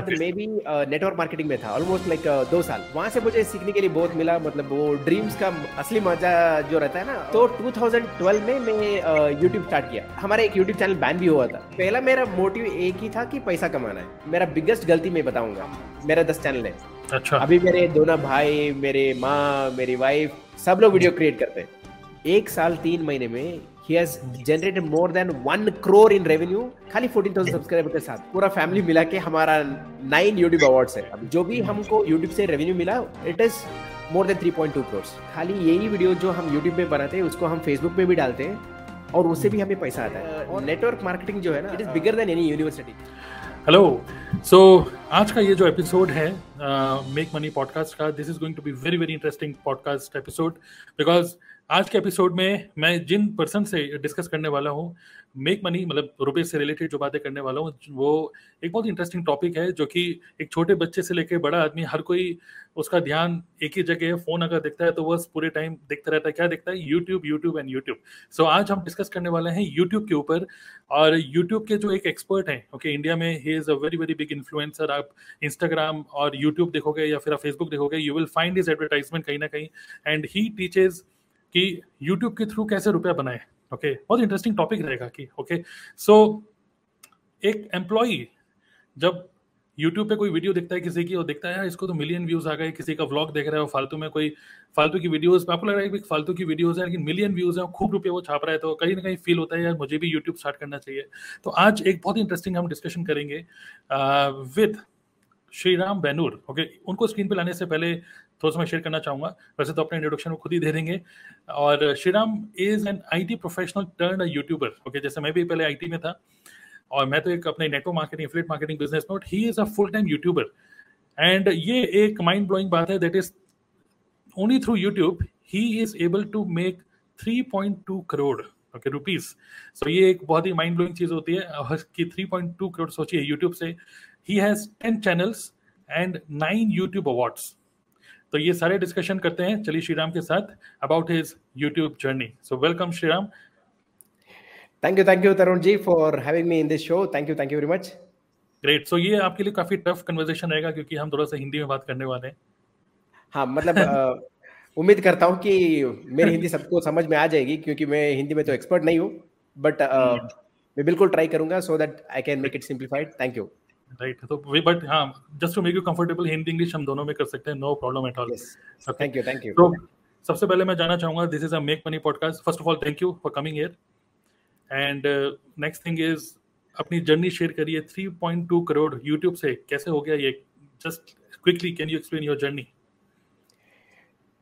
May be network marketing में था almost like uh, दो साल। वहाँ से मुझे सीखने के लिए बहुत मिला मतलब वो ड्रीम्स का असली मज़ा जो रहता है ना। तो 2012 में मैं यूट्यूब uh, स्टार्ट किया। हमारा एक यूट्यूब चैनल बैन भी हुआ था। पहला मेरा मोटिव एक ही था कि पैसा कमाना है। मेरा बिगेस्ट गलती मैं बताऊँगा। मेरा दस चैनल है। अच्छा। अभी मेरे दोनों भाई मेरे माँ मेरी वाइफ सब लोग वीडियो क्रिएट करते हैं। एक साल तीन महीने में he has generated more than one crore in revenue. खाली 14,000 सब्सक्राइबर के साथ पूरा फैमिली मिला के हमारा नाइन यूट्यूब अवार्ड्स है। जो भी हमको यूट्यूब से रेवेन्यू मिला it is more than 3.2 crore खाली यही वीडियो जो हम यूट्यूब पे बनाते हैं उसको हम फेसबुक पे भी डालते हैं और उससे भी हमें पैसा आता है। और नेटवर्क मार्केटिंग जो है ना it is bigger than any university hello so आज का ये जो एपिसोड है मेक मनी पॉडकास्ट का this is going to be very very interesting podcast episode because आज के एपिसोड में मैं जिन पर्सन से डिस्कस करने वाला हूँ मेक मनी मतलब रुपए से रिलेटेड जो बातें करने वाला हूँ, वो एक बहुत इंटरेस्टिंग टॉपिक है, जो कि एक छोटे बच्चे से लेकर बड़ा आदमी, हर कोई उसका ध्यान एक ही जगह फ़ोन अगर देखता है तो वह पूरे टाइम देखता रहता है। क्या देखता है? YouTube YouTube and YouTube so आज हम डिस्कस करने वाले हैं यूट्यूब के ऊपर और यूट्यूब के जो एक एक्सपर्ट हैं ओके इंडिया में he is a very very big influencer आप इंस्टाग्राम और यूट्यूब देखोगे या फिर आप फेसबुक देखोगे you will find is advertisement कहीं ना कहीं। एंड ही टीचेज कि यूट्यूब के थ्रू कैसे रुपया बनाए ओके? बहुत इंटरेस्टिंग टॉपिक रहेगा कि ओके सो एक एम्प्लॉय जब यूट्यूब पे कोई वीडियो दिखता है किसी की और दिखता है, यार, इसको तो मिलियन व्यूज़ आ गए, किसी का व्लॉग देख रहा है फालतू में कोई, फालतू की वीडियोस आपको लग रहा है कि फालतू की वीडियोस है, लेकिन मिलियन व्यूज़ है, खूब रुपये वो छाप रहा है तो कहीं ना कहीं फील होता है, यार, मुझे भी यूट्यूब स्टार्ट करना चाहिए। तो आज एक बहुत इंटरेस्टिंग हम डिस्कशन करेंगे विद श्री राम बैनूर ओके उनको स्क्रीन पे लाने से पहले थोड़ा सा मैं शेयर करना चाहूँगा। वैसे तो अपने इंट्रोडक्शन को खुद ही दे देंगे। और Shriram is an IT professional turn a YouTuber okay जैसे मैं भी पहले आईटी में था, और मैं तो एक अपने network marketing affiliate marketing business में he is a full time YouTuber and ये एक माइंड ब्लोइंग बात है that is only through YouTube he is able to make 3.2 crore okay rupees so ये एक बहुत ही माइंड ब्लोइंग चीज़ होती है कि 3.2 करोड़ सोचिए यूट्यूब से। He has 10 channels and 9 YouTube awards तो ये सारे डिस्कशन करते हैं। चलिए श्रीराम के साथ about his YouTube journey so welcome Shriram. Thank you thank you Tarun ji for having me in this show thank you thank you very much great so ये आपके लिए काफ़ी टफ कन्वर्सेशन रहेगा क्योंकि हम थोड़ा सा हिंदी में बात करने वाले हैं। हाँ मतलब उम्मीद करता हूँ कि मेरी हिंदी सबको समझ में आ जाएगी क्योंकि मैं हिंदी में तो एक्सपर्ट नहीं हूँ बट मैं बिल्कुल ट्राई करूँगा so that I can make it simplified thank you right तो बट हाँ just to make you comfortable Hindi English हम दोनों में कर सकते हैं no problem at all thank you thank you तो सबसे पहले मैं जानना चाहूँगा this is a make money podcast first of all thank you for coming here and next thing is अपनी जर्नी शेयर करिए 3.2 करोड़ यूट्यूब से कैसे हो गया ये? Just quickly can you explain your journey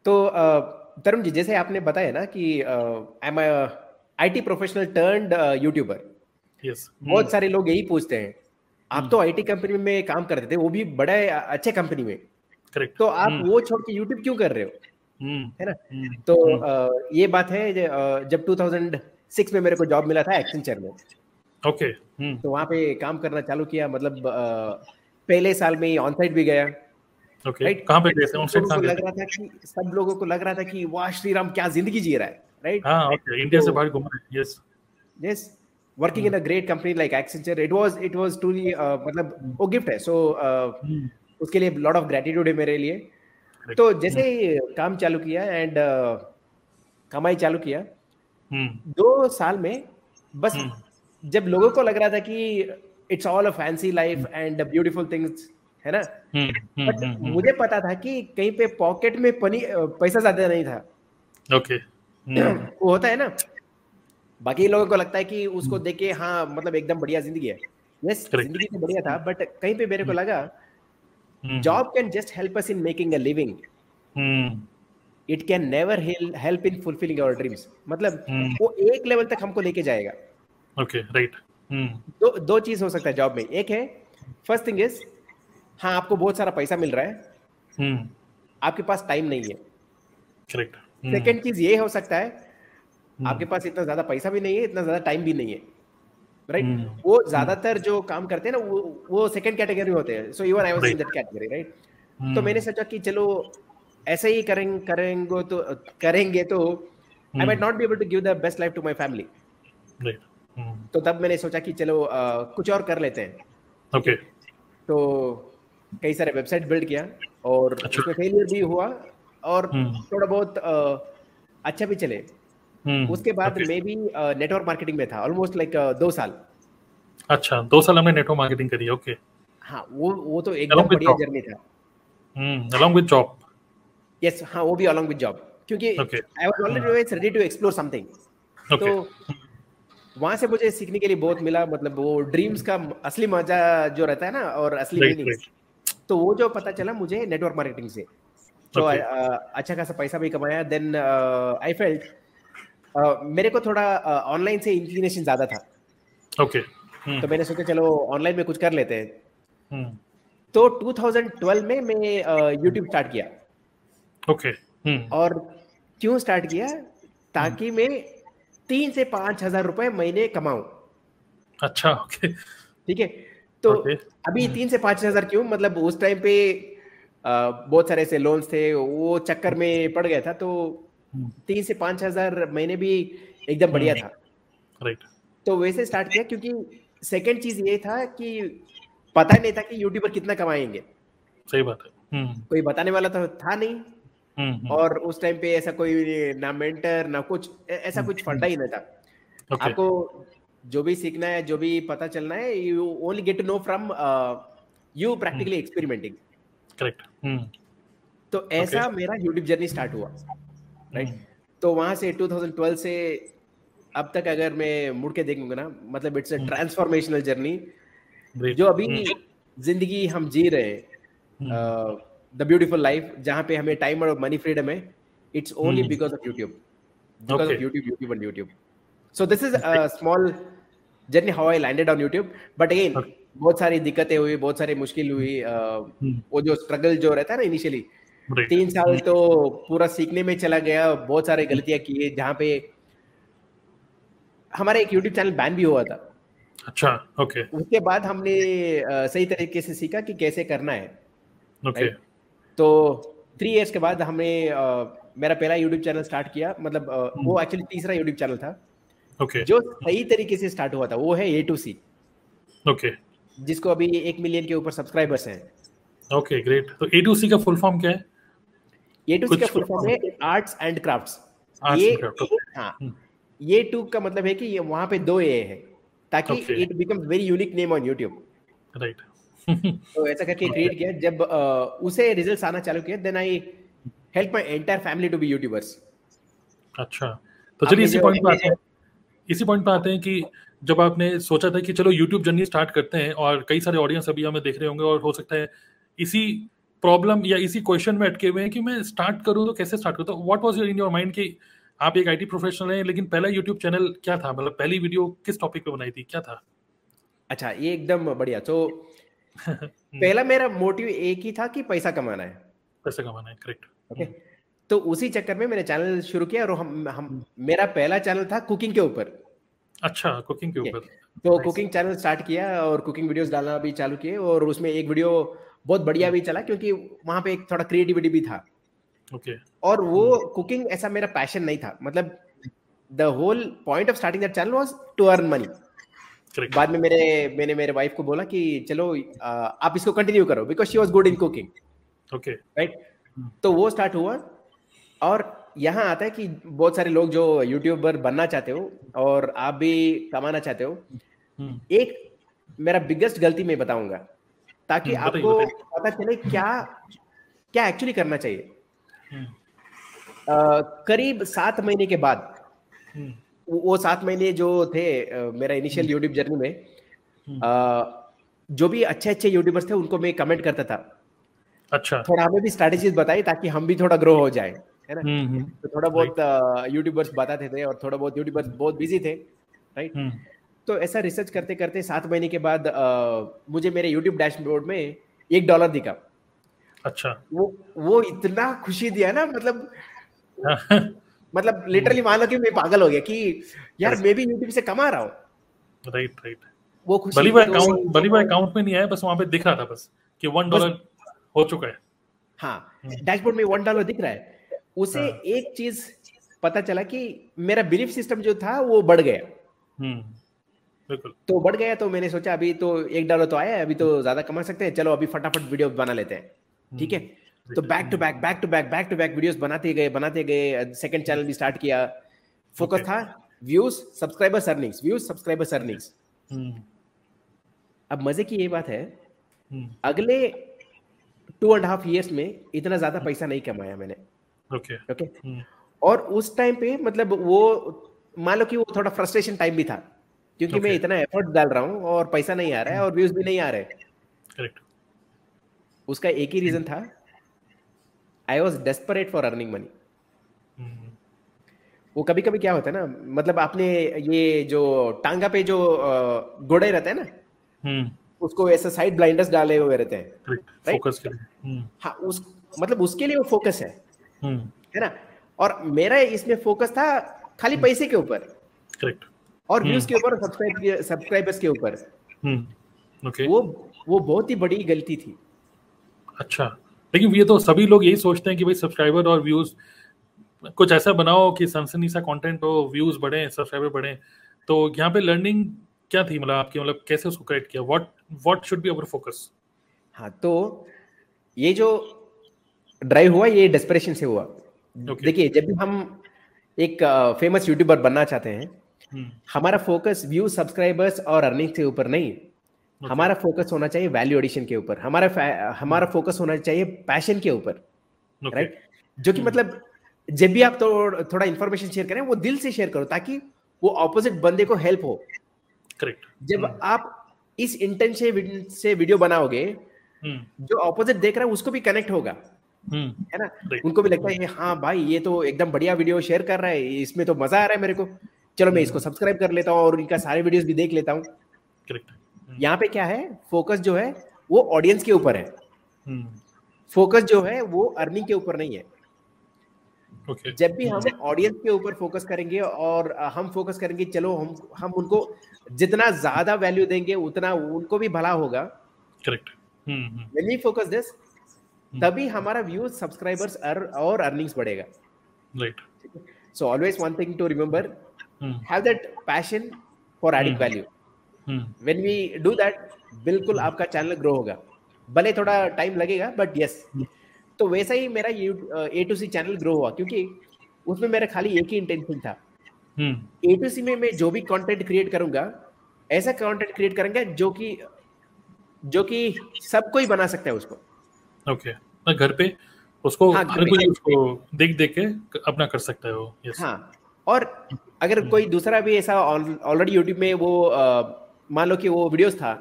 तो तरुण जी जैसे आपने बताया ना कि I am IT professional turned YouTuber yes बहुत सारे लोग यही पूछते हैं आप तो आईटी कंपनी में काम करते थे वो भी बड़े अच्छे कंपनी में। करेक्ट तो आप हम्म। वो छोड़ के यूट्यूब क्यों कर रहे हो? हम्म। है ना? हम्म। तो ये बात है जब 2006 में मेरे को जॉब मिला था एक्सेंचर में। ओके तो वहाँ पे काम करना चालू किया मतलब पहले साल में ऑन साइड भी गया। ओके राइट कहाँ पे गए ऑन साइड लग रहा था कि सब लोगों को लग रहा था कि वाह श्री राम क्या ज़िंदगी जी रहा है। राइट हाँ ओके इंडिया से तो बाहर घूम रहे हैं। Yes yes working in a great company like Accenture it was it was truly uh, मतलब वो गिफ्ट है. सो so, uh, उसके लिए लॉट ऑफ़ ग्रेटिट्यूड है मेरे लिए. तो जैसे ही काम चालू किया एंड uh, कमाई चालू किया दो साल में बस जब लोगों को लग रहा था कि it's all a fancy life and beautiful things है ना? बट मुझे पता था कि कहीं पे पॉकेट में पनी पैसा ज़्यादा नहीं था। Okay okay. वो होता है ना? बाकी लोगों को लगता है कि उसको हम्म। देख के हाँ मतलब एकदम बढ़िया ज़िंदगी है। यस ज़िंदगी तो बढ़िया था बट कहीं पे मेरे को हम्म। लगा job can just help us in making a living it can never help in fulfilling our dreams मतलब हम्म। वो एक लेवल तक हमको लेके जाएगा। ओके राइट दो दो चीज़ हो सकता है जॉब में। एक है फ़र्स्ट थिंग इज़ हाँ आपको बहुत सारा पैसा मिल रहा है। आपके पास टाइम नहीं है। करेक्ट सेकेंड चीज़ ये हो सकता है। आपके पास इतना ज़्यादा पैसा भी नहीं है इतना ज़्यादा टाइम भी नहीं है। Right right? हम्म। वो ज़्यादातर जो काम करते हैं ना वो वो सेकंड कैटेगरी होते हैं। So even I was in that category right तो मैंने सोचा कि चलो ऐसे ही करेंगे करेंगे तो करेंगे तो I might not be able to give the best life to my family तो तब मैंने सोचा कि चलो uh, कुछ और कर लेते हैं। Okay okay. तो कई सारे वेबसाइट बिल्ड किया और अच्छा। उसमें फेलियर भी हुआ और हम्म। थोड़ा बहुत अ, अच्छा भी चले। हम्म, उसके बाद. मैं भी नेटवर्क मार्केटिंग में था ऑलमोस्ट लाइक दो साल। अच्छा दो साल हमने नेटवर्क मार्केटिंग करी ओके हाँ वो वो तो एकदम बढ़िया जर्नी था। Hmm along with job yes हाँ वो भी अलॉन्ग विद जॉब क्योंकि I was already ready to explore something तो वहाँ से मुझे सीखने के लिए बहुत मिला मतलब वो ड्रीम्स का असली मज़ा जो रहता है ना और असली मीनिंग तो वो जो पता चला मुझे नेटवर्क मार्केटिंग से। तो अच्छा खासा पैसा भी कमाया देन आई फेल्ट मेरे को थोड़ा ऑनलाइन uh, से इंक्लिनेशन ज़्यादा था। ओके हम्म। तो मैंने सोचा चलो ऑनलाइन में कुछ कर लेते हैं। हम्म। तो 2012 में मैं यूट्यूब स्टार्ट किया। ओके हम्म। और क्यों स्टार्ट किया? ताकि मैं तीन से पाँच हज़ार रुपए महीने कमाऊं। अच्छा ओके ठीक है? तो Okay. अभी तीन से पाँच हज़ार क्यों? मतलब उस टाइम पे बहुत सारे ऐसे लोन्स थे वो चक्कर में पड़ गया था। तो तीन से पाँच हज़ार महीने भी एकदम बढ़िया था। राइट तो वैसे स्टार्ट किया क्योंकि सेकंड चीज़ ये था कि पता नहीं था कि यूट्यूबर कितना कमाएँगे। सही बात है। हम्म। कोई बताने वाला तो था नहीं। हम्म हम्म, और उस टाइम पे ऐसा कोई ना मेंटर ना कुछ ऐसा कुछ फंडा ही नहीं था। ओके आपको जो भी सीखना है जो भी पता चलना है you only get to know from you practically experimenting correct hmm. तो ऐसा मेरा यूट्यूब जर्नी स्टार्ट हुआ। राइट हम्म, तो वहाँ से 2012 से अब तक अगर मैं मुड़ के देखूँगा ना मतलब इट्स अ। ट्रांसफॉर्मेशनल जर्नी जो अभी ज़िंदगी हम जी रहे हैं द ब्यूटीफुल लाइफ जहाँ पे हमें टाइम और मनी फ्रीडम है it's only. Because of YouTube because of YouTube YouTube and YouTube so this is small journey how I landed on YouTube but again बहुत सारी दिक्कतें हुई बहुत सारी मुश्किल हुई अ, हम्म, वो जो स्ट्रगल जो रहता है ना इनिशियली right. तीन साल तो पूरा सीखने में चला गया बहुत सारे गलतियाँ किए जहाँ पे हमारा एक यूट्यूब चैनल बैन भी हुआ था। अच्छा ओके उसके बाद हमने सही तरीके से सीखा कि कैसे करना है। Okay Right. तो थ्री इयर्स के बाद हमने मेरा पहला यूट्यूब चैनल स्टार्ट किया। मतलब अ, वो एक्चुअली तीसरा यूट्यूब चैनल था। ओके जो सही तरीके से स्टार्ट हुआ था वो है ए टू सी ओके जिसको अभी एक मिलियन के ऊपर सब्सक्राइबर्स हैं। ओके ग्रेट तो ए टू सी का फुल फॉर्म क्या है? ए टू का फुल फॉर्म है। आर्ट्स एंड क्राफ्ट्स ये. हाँ ये टू का मतलब है कि ये वहाँ पे दो ए है ताकि it becomes very unique name on YouTube right तो ऐसा करके क्रिएट किया जब अ, उसे रिजल्ट्स आना चालू किया then I help my entire family to be YouTubers अच्छा। तो चलिए इसी पॉइंट पे आते हैं। इसी पॉइंट पे आते हैं कि जब आपने सोचा था कि चलो यूट्यूब जर्नी स्टार्ट करते हैं और कई सारे ऑडियंस अभी हमें देख रहे होंगे और हो सकता है इसी प्रॉब्लम या इसी क्वेश्चन में अटके हुए हैं कि मैं स्टार्ट करूँ तो कैसे स्टार्ट करूँ? तो what was your in your mind कि आप एक आईटी प्रोफेशनल हैं लेकिन पहला यूट्यूब चैनल क्या था? मतलब पहली वीडियो किस टॉपिक पे बनाई थी? क्या था? अच्छा ये एकदम बढ़िया। तो पहला मेरा मोटिव एक ही था कि पैसा कमाना है। पैसे कमाना है करेक्ट ओके तो उसी चक्कर में मैंने चैनल शुरू किया और हम हम मेरा पहला चैनल था कुकिंग के ऊपर। अच्छा कुकिंग के Okay. ऊपर। तो कुकिंग चैनल स्टार्ट किया और कुकिंग वीडियोस डालना भी चालू किए और उसमें एक वीडियो बहुत बढ़िया भी चला क्योंकि वहाँ पे एक थोड़ा क्रिएटिविटी भी था। ओके और वो कुकिंग ऐसा मेरा पैशन नहीं था। मतलब the whole point of starting that channel was to earn money correct बाद में मेरे मैंने मेरे वाइफ को बोला कि चलो आ, आप इसको कंटिन्यू करो because she was good in cooking okay right तो वो स्टार्ट हुआ। और यहाँ आता है कि बहुत सारे लोग जो यूट्यूबर बनना चाहते हो और आप भी कमाना चाहते हो हम्म, एक मेरा बिगेस्ट गलती मैं बताऊँगा। ताकि हम्म, आपको पता चले क्या क्या एक्चुअली करना चाहिए। हम्म, अ, करीब सात महीने के बाद हम्म, वो सात महीने जो थे मेरा इनिशियल यूट्यूब जर्नी में हम्म। अ, जो भी अच्छे अच्छे यूट्यूबर्स थे उनको मैं कमेंट करता था। अच्छा। थोड़ा हमें भी स्ट्रेटेजीज बताई ताकि हम भी थोड़ा ग्रो हो जाए है ना? हम्म, हम्म, तो थोड़ा बहुत यूट्यूबर्स बताते थे और थोड़ा बहुत यूट्यूबर्स बहुत बिज़ी थे राइट हम्म, तो ऐसा रिसर्च करते करते सात महीने के बाद अ, मुझे मेरे यूट्यूब डैशबोर्ड में एक डॉलर दिखा। अच्छा। वो वो इतना खुशी दिया ना मतलब मतलब लिटरली मान लो कि मैं पागल हो गया कि यार मैं भी यूट्यूब से कमा रहा हूँ। राइट राइट वो खुशी भली तो- अकाउंट भली वो अकाउंट में नहीं आया बस वहाँ पे दिख रहा था बस कि वन डॉलर हो चुका है। हाँ डैशबोर्ड में वन डॉलर दिख रहा है। उसे हाँ। एक चीज़ पता चला कि मेरा बिलीफ सिस्टम जो था वो बढ़ गया। हम्म। तो बढ़ गया तो मैंने सोचा अभी तो एक डॉलर तो आया है अभी तो ज़्यादा कमा सकते हैं चलो अभी फटाफट वीडियो बना लेते हैं ठीक है? हम्म, तो back to back back to back back to back videos बनाते गए बनाते गए सेकंड चैनल भी स्टार्ट किया। Focus Okay. था views subscribers earnings views subscribers earnings hmm, अब मज़े की ये बात है हम्म, अगले टू एंड हाफ़ ईयर्स में इतना ज़्यादा पैसा नहीं कमाया मैंने। Okay okay. ओके हम्म, और उस टाइम पे मतलब वो मान लो कि वो थोड़ा फ्रस्ट्रेशन टाइम भी था। क्योंकि okay. मैं इतना एफर्ट डाल रहा हूँ और पैसा नहीं आ रहा है और व्यूज़ भी नहीं आ रहे। करेक्ट उसका एक ही रीजन था I was desperate for earning money वो कभी कभी क्या होता है ना मतलब आपने ये जो टांगा पे जो घोड़े रहते हैं ना हम्म, उसको ऐसा साइड ब्लाइंडर्स डाले हुए रहते हैं Right? फोकस के लिए. हम्म, हाँ उस मतलब उसके लिए वो फोकस है। हम्म, है ना? और मेरा इसमें फोकस था खाली पैसे के ऊपर। करेक्ट और हम्म। व्यूज़ के ऊपर सब्सक्राइब सब्सक्राइबर्स के ऊपर। हम्म, ओके वो वो बहुत ही बड़ी गलती थी। अच्छा। लेकिन ये तो सभी लोग यही सोचते हैं कि भाई सब्सक्राइबर और व्यूज़ कुछ ऐसा बनाओ कि सनसनी सा कंटेंट हो व्यूज़ बढ़े सब्सक्राइबर बढ़े। तो यहाँ पे लर्निंग क्या थी? मतलब आपकी मतलब कैसे उसको करेक्ट किया? What what should be our focus हाँ तो ये जो ड्राइव हुआ ये डेस्परेशन से हुआ। Okay. देखिए जब भी हम एक फ़ेमस यूट्यूबर बनना चाहते हैं हम्म, हमारा फोकस व्यू सब्सक्राइबर्स और अर्निंग के ऊपर नहीं। हमारा फोकस होना चाहिए वैल्यू एडिशन के ऊपर। हमारा हमारा फोकस होना चाहिए पैशन के ऊपर। राइट जो कि मतलब जब भी आप तो थोड़ा इन्फॉर्मेशन शेयर करें वो दिल से शेयर करो ताकि वो ऑपोजिट बंदे को हेल्प हो। करेक्ट जब आप इस इंटेंशन से वीडियो बनाओगे हम्म। जो ऑपोजिट देख रहा है उसको भी कनेक्ट होगा। हम्म। है ना? उनको भी लगता है हाँ भाई ये तो एकदम बढ़िया वीडियो शेयर कर रहा है इसमें तो मज़ा आ रहा है मेरे को। चलो मैं इसको सब्सक्राइब कर लेता हूँ और इनका सारे वीडियोस भी देख लेता हूँ। यहाँ पे क्या है? फोकस जो है वो ऑडियंस के ऊपर है। हम्म। फोकस जो है वो अर्निंग के ऊपर नहीं है। ओके जब भी हम ऑडियंस के ऊपर फोकस करेंगे और हम फोकस करेंगे चलो हम हम उनको जितना ज़्यादा वैल्यू देंगे उतना उनको भी भला होगा। Correct hmm hmm. When we तभी हमारा व्यूज़ सब्सक्राइबर्स और अर्निंग्स बढ़ेगा। Right so always one thing to remember hmm have that passion for adding Hmm. Value when we do that बिल्कुल आपका चैनल ग्रो होगा। भले थोड़ा टाइम लगेगा बट यस Hmm. तो वैसा ही मेरा A two C channel grow हुआ क्योंकि उसमें मेरा खाली एक ही इंटेंशन था। ए टू सी में मैं जो भी कंटेंट क्रिएट करूँगा ऐसा कंटेंट क्रिएट करेंगे जो कि जो कि सब कोई बना सकता है उसको। ओके मैं घर पे उसको हाँ, हर कोई उसको देख देख के अपना कर सकता है वो यस हाँ। और अगर कोई दूसरा भी ऐसा ऑलरेडी यूट्यूब में वो मान लो कि वो वीडियोस था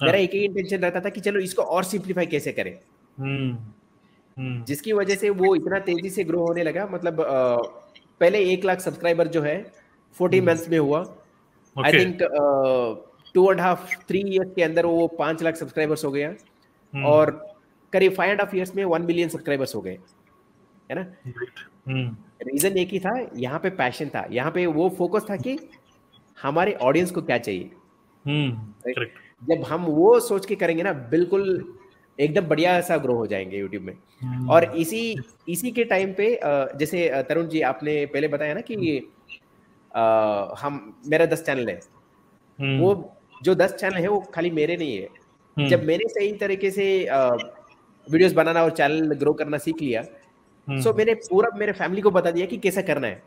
मेरा एक ही इंटेंशन रहता था कि चलो इसको और सिंप्लीफाई कैसे करें? हम्म हम्म। जिसकी वजह से वो इतना तेज़ी से ग्रो होने लगा मतलब पहले एक लाख सब्सक्राइबर जो है फोर्टीन मंथ्स में हुआ। I think two and half three years के अंदर वो पाँच लाख सब्सक्राइबर्स हो गया। हम्म, और करीब फाइव एंड हाफ़ ईयर्स में वन मिलियन सब्सक्राइबर्स हो गए। है ना? हम्म। रीजन एक ही था यहाँ पे पैशन था यहाँ पे वो फोकस था कि हमारे ऑडियंस को क्या चाहिए। हम्म जब हम वो सोच के करेंगे ना बिल्कुल एकदम बढ़िया सा ग्रो हो जाएँगे यूट्यूब में। हम्म, और इसी इसी के टाइम पे जैसे तरुण जी आपने पहले बताया ना कि अ, हम मेरा दस चैनल है। हम्म, वो जो दस चैनल है वो खाली मेरे नहीं है। हम्म, जब मैंने सही तरीके से वीडियोस बनाना और चैनल ग्रो करना सीख लिया हम्म, सो मैंने पूरा मेरे फैमिली को बता दिया कि कैसा करना है।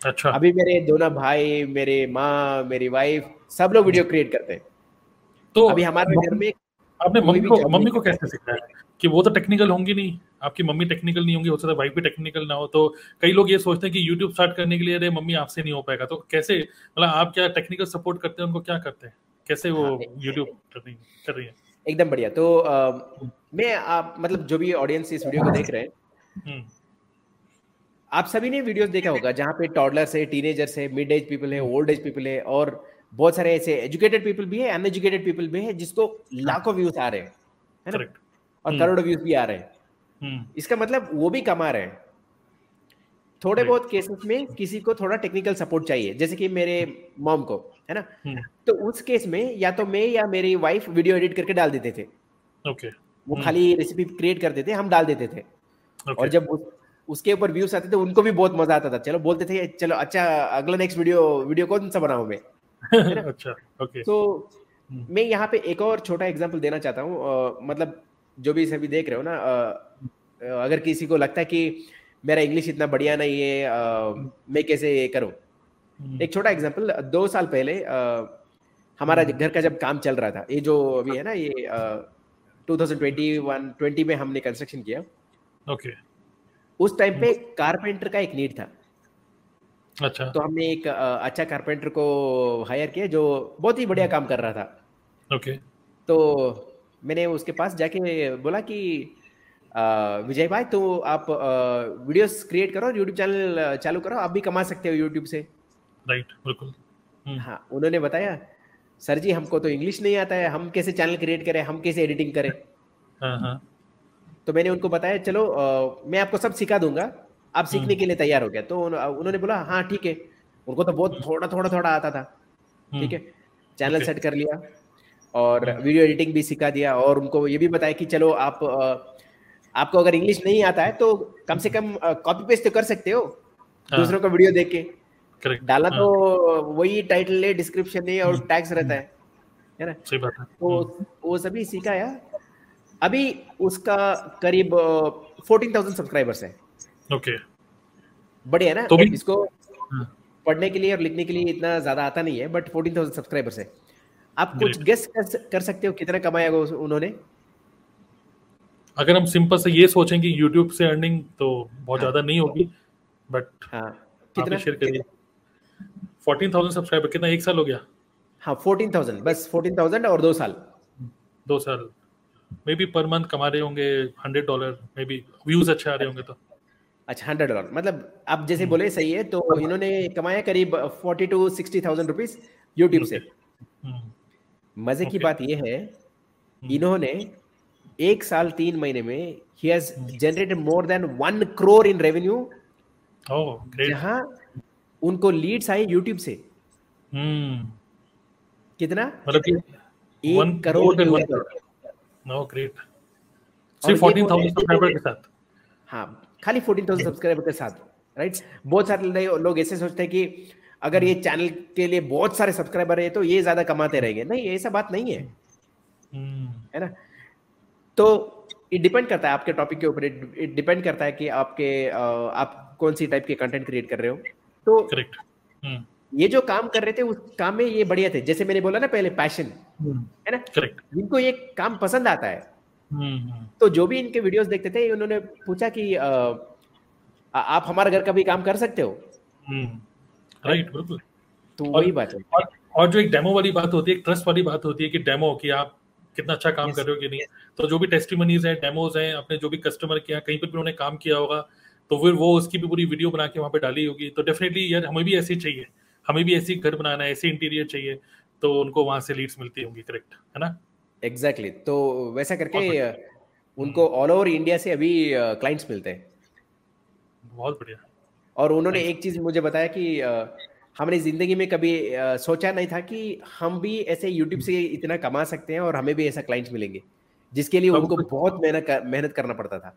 अच्छा। अभी मेरे दोनों भाई मेरे माँ मेरी वाइफ सब लोग वीडियो क्रिएट करते हैं। तो अभी हमारे घर में आपने मम्मी को मम्मी को कैसे सिखाया कि वो तो टेक्निकल होंगी नहीं। आपकी मम्मी टेक्निकल नहीं होंगी हो सकता है वाइफ भी टेक्निकल ना हो। तो कई लोग ये सोचते हैं कि यूट्यूब स्टार्ट करने के लिए अरे मम्मी आपसे नहीं हो पाएगा। तो कैसे मतलब आप क्या टेक्निकल सपोर्ट करते हैं उनको क्या करते हैं? कैसे वो हाँ, यूट्यूब कर रही है एकदम बढ़िया। तो अ, मैं आप मतलब जो भी ऑडियंस इस वीडियो को देख रहे हैं हम्म, आप सभी ने वीडियोस देखा होगा जहाँ पे टॉडलर्स है टीनेजर्स है मिड एज पीपल है ओल्ड एज पीपल है और बहुत सारे ऐसे एजुकेटेड पीपल भी है अनएजुकेटेड पीपल भी है जिसको लाखों व्यूज़ आ रहे हैं है ना? और हम्म। करोड़ों व्यूज़ भी आ रहे हैं। हम्म, इसका मतलब वो भी कमा रहे हैं। थोड़े बहुत केसेस में किसी को थोड़ा टेक्निकल सपोर्ट चाहिए जैसे कि मेरे मॉम को है ना? हम्म, तो उस केस में या तो मैं या मेरी वाइफ वीडियो एडिट करके डाल देते थे। ओके वो। खाली रेसिपी क्रिएट करते थे हम डाल देते थे। और जब उस, उसके ऊपर व्यूज़ आते थे उनको भी बहुत मज़ा आता था। चलो बोलते थे चलो अच्छा अगला नेक्स्ट वीडियो वीडियो कौन सा बनाऊँ मैं? अच्छा ओके तो मैं यहाँ पे एक और छोटा एग्ज़ाम्पल देना चाहता हूँ। मतलब जो भी सभी देख रहे हो ना आ, अगर किसी को लगता है कि मेरा इंग्लिश इतना बढ़िया नहीं है आ, मैं कैसे करूँ? हम्म। एक छोटा एग्जांपल दो साल पहले आ, हमारा। घर का जब काम चल रहा था ये जो अभी है ना ये टू थाउज़ेंड ट्वेंटी में हमने कंस्ट्रक्शन किया। ओके उस टाइम पे कारपेंटर का एक नीड था। अच्छा। तो हमने एक अच्छा कारपेंटर को हायर किया जो बहुत ही बढ़िया काम कर रहा था। ओके तो मैंने उसके पास जाके बोला कि विजय भाई तो आप वीडियोस क्रिएट करो यूट्यूब चैनल चालू करो। आप भी कमा सकते हो यूट्यूब से। राइट बिल्कुल। हम्म। हाँ उन्होंने बताया सर जी हमको तो इंग्लिश नहीं आता है। हम कैसे चैनल क्रिएट करें? हम कैसे एडिटिंग करें? हाँ हाँ। तो मैंने उनको बताया चलो आ, मैं आपको सब सिखा दूँगा। आप सीखने हम्म। के लिए तैयार हो गया तो उन्होंने बोला हाँ ठीक है। उनको तो बहुत थोड़ा थोड़ा थोड़ा आता था। हम्म। ठीक है? चैनल सेट कर लिया और वीडियो एडिटिंग भी सिखा दिया और उनको ये भी बताया कि चलो आप आपको अगर इंग्लिश नहीं आता है तो कम से कम कॉपी पेस्ट तो कर सकते हो हाँ। दूसरों का वीडियो देख के। डाला हाँ। तो वही टाइटल है डिस्क्रिप्शन है और टैग्स हम्म। रहता है। है ना? सही बात है। तो हम्म। वो सभी सिखाया। अभी उसका करीब फोर्टीन थाउज़ेंड सब्सक्राइबर्स है। ओके बढ़िया ना? तो इसको हाँ। पढ़ने के लिए और लिखने के लिए इतना ज़्यादा आता नहीं है बट फोर्टीन थाउज़ेंड सब्सक्राइबर्स है। आप कुछ गेस कर, कर सकते हो कितना कमाया उन्होंने? अगर हम सिंपल से ये सोचें कि YouTube से अर्निंग तो बहुत हाँ, ज़्यादा नहीं होगी बट हाँ। कितना? शेयर करिए। फोर्टीन थाउज़ेंड सब्सक्राइबर कितना? एक साल हो गया? हाँ फोर्टीन थाउज़ेंड बस फोर्टीन थाउज़ेंड और दो साल। दो साल। मे बी पर मंथ कमा रहे होंगे hundred dollar maybe views अच्छे आ रहे होंगे तो। अच्छा हंड्रेड डॉलर मतलब आप जैसे बोले सही है तो इन्होंने कमाया करीब forty to sixty thousand rupees YouTube से। हम्म। मज़े की बात यह है हम्म। इन्होंने एक साल तीन महीने में ही has generated more than one crore in revenue जहाँ उनको लीड्स आई यूट्यूब से। हम्म कितना? मतलब एक करोड़ नो ग्रेट सिर्फ़ 14000 सब्सक्राइबर के साथ. हाँ खाली 14000 सब्सक्राइबर के साथ राइट बहुत सारे लोग ऐसे सोचते हैं कि अगर ये चैनल के लिए बहुत सारे सब्सक्राइबर है तो ये ज़्यादा कमाते रहेंगे। नहीं ऐसा बात नहीं है। हम्म। है ना? तो ये डिपेंड करता है आपके टॉपिक के ऊपर। इट डिपेंड करता है कि आपके आप कौन सी टाइप के कंटेंट क्रिएट कर रहे हो। तो करेक्ट। ये जो काम कर रहे थे उस काम में ये बढ़िया थे। जैसे मैंने बोला ना पहले पैशन हम्म। है ना? करेक्ट जिनको ये काम पसंद आता है। हम्म, तो जो भी इनके वीडियोस देखते थे उन्होंने पूछा कि आ, आ, आप हमारे घर का भी काम कर सकते हो? राइट बिल्कुल। तो वही बात है। और, और जो एक डेमो वाली बात होती है एक ट्रस्ट वाली बात होती है कि डेमो कि आप कितना अच्छा काम yes. कर रहे हो कि नहीं। तो जो भी टेस्टिमनीज हैं डेमोज हैं अपने जो भी कस्टमर के यहाँ कहीं पर भी उन्होंने काम किया होगा तो फिर वो उसकी भी पूरी वीडियो बना के वहाँ पे डाली होगी। तो डेफिनेटली यार हमें भी ऐसी चाहिए। हमें भी ऐसी घर बनाना है ऐसी इंटीरियर चाहिए तो उनको वहाँ से लीड्स मिलती होंगी करेक्ट है ना? Exactly exactly. तो वैसा करके उनको ऑल ओवर इंडिया से अभी क्लाइंट्स मिलते हैं। बहुत बढ़िया। और उन्होंने एक चीज़ मुझे बताया कि हमने ज़िंदगी में कभी सोचा नहीं था कि हम भी ऐसे यूट्यूब से इतना कमा सकते हैं और हमें भी ऐसा क्लाइंट्स मिलेंगे जिसके लिए उनको बहुत मेहनत कर, मेहनत करना पड़ता था।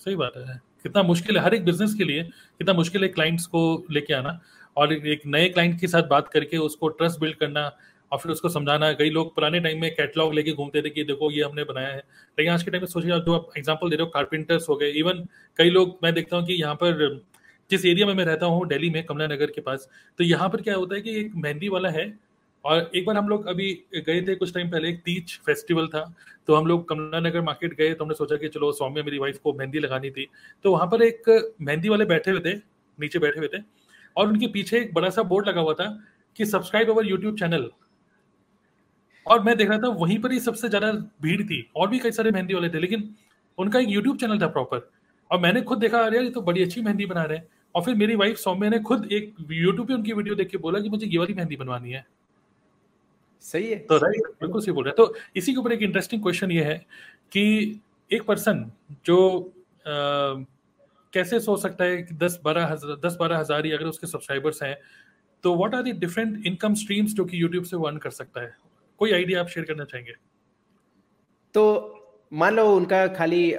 सही बात है। कितना मुश्किल है हर एक बिज़नेस के लिए कितना मुश्किल है क्लाइंट्स को लेके आना। और एक नए क्लाइंट के साथ बात करके उसको ट्रस्ट बिल्ड करना और फिर उसको समझाना। कई लोग पुराने टाइम में कैटलॉग लेके घूमते थे कि देखो ये हमने बनाया है। लेकिन आज के टाइम में सोचिए जो आप एग्ज़ाम्पल दे रहे हो कारपेंटर्स हो गए इवन कई लोग, मैं देखता हूँ कि यहाँ पर जिस एरिया में मैं रहता हूँ दिल्ली में कमला नगर के पास तो यहाँ पर क्या होता है कि एक मेहंदी वाला है और एक बार हम लोग अभी गए थे कुछ टाइम पहले, एक तीज फेस्टिवल था तो हम लोग कमला नगर मार्केट गए तो हमने सोचा कि चलो सौम्य मेरी वाइफ को मेहंदी लगानी थी तो वहाँ पर एक मेहंदी वाले बैठे हुए थे, नीचे बैठे हुए थे और उनके पीछे एक बड़ा सा बोर्ड लगा हुआ था कि सब्सक्राइब अवर यूट्यूब चैनल और मैं देख रहा था वहीं पर ही सबसे ज़्यादा भीड़ थी और भी कई सारे मेहंदी वाले थे लेकिन उनका एक यूट्यूब चैनल था प्रॉपर और मैंने खुद देखा अरे ये तो बड़ी अच्छी मेहंदी बना रहे हैं। और फिर मेरी वाइफ सौम्य ने खुद एक यूट्यूब पे उनकी वीडियो देख के बोला कि मुझे ये वाली मेहंदी बनवानी है। सही है। तो राइट बिल्कुल सही बोल रहे तो इसी के ऊपर एक इंटरेस्टिंग क्वेश्चन ये है कि एक पर्सन जो आ, कैसे सोच सकता है कि दस बारह हज़ार दस बारह हज़ार ही अगर उसके सब्सक्राइबर्स हैं तो what are the different income streams जो कि यूट्यूब से वो अर्न कर सकता है? कोई आइडिया आप शेयर करना चाहेंगे? तो मान लो उनका खाली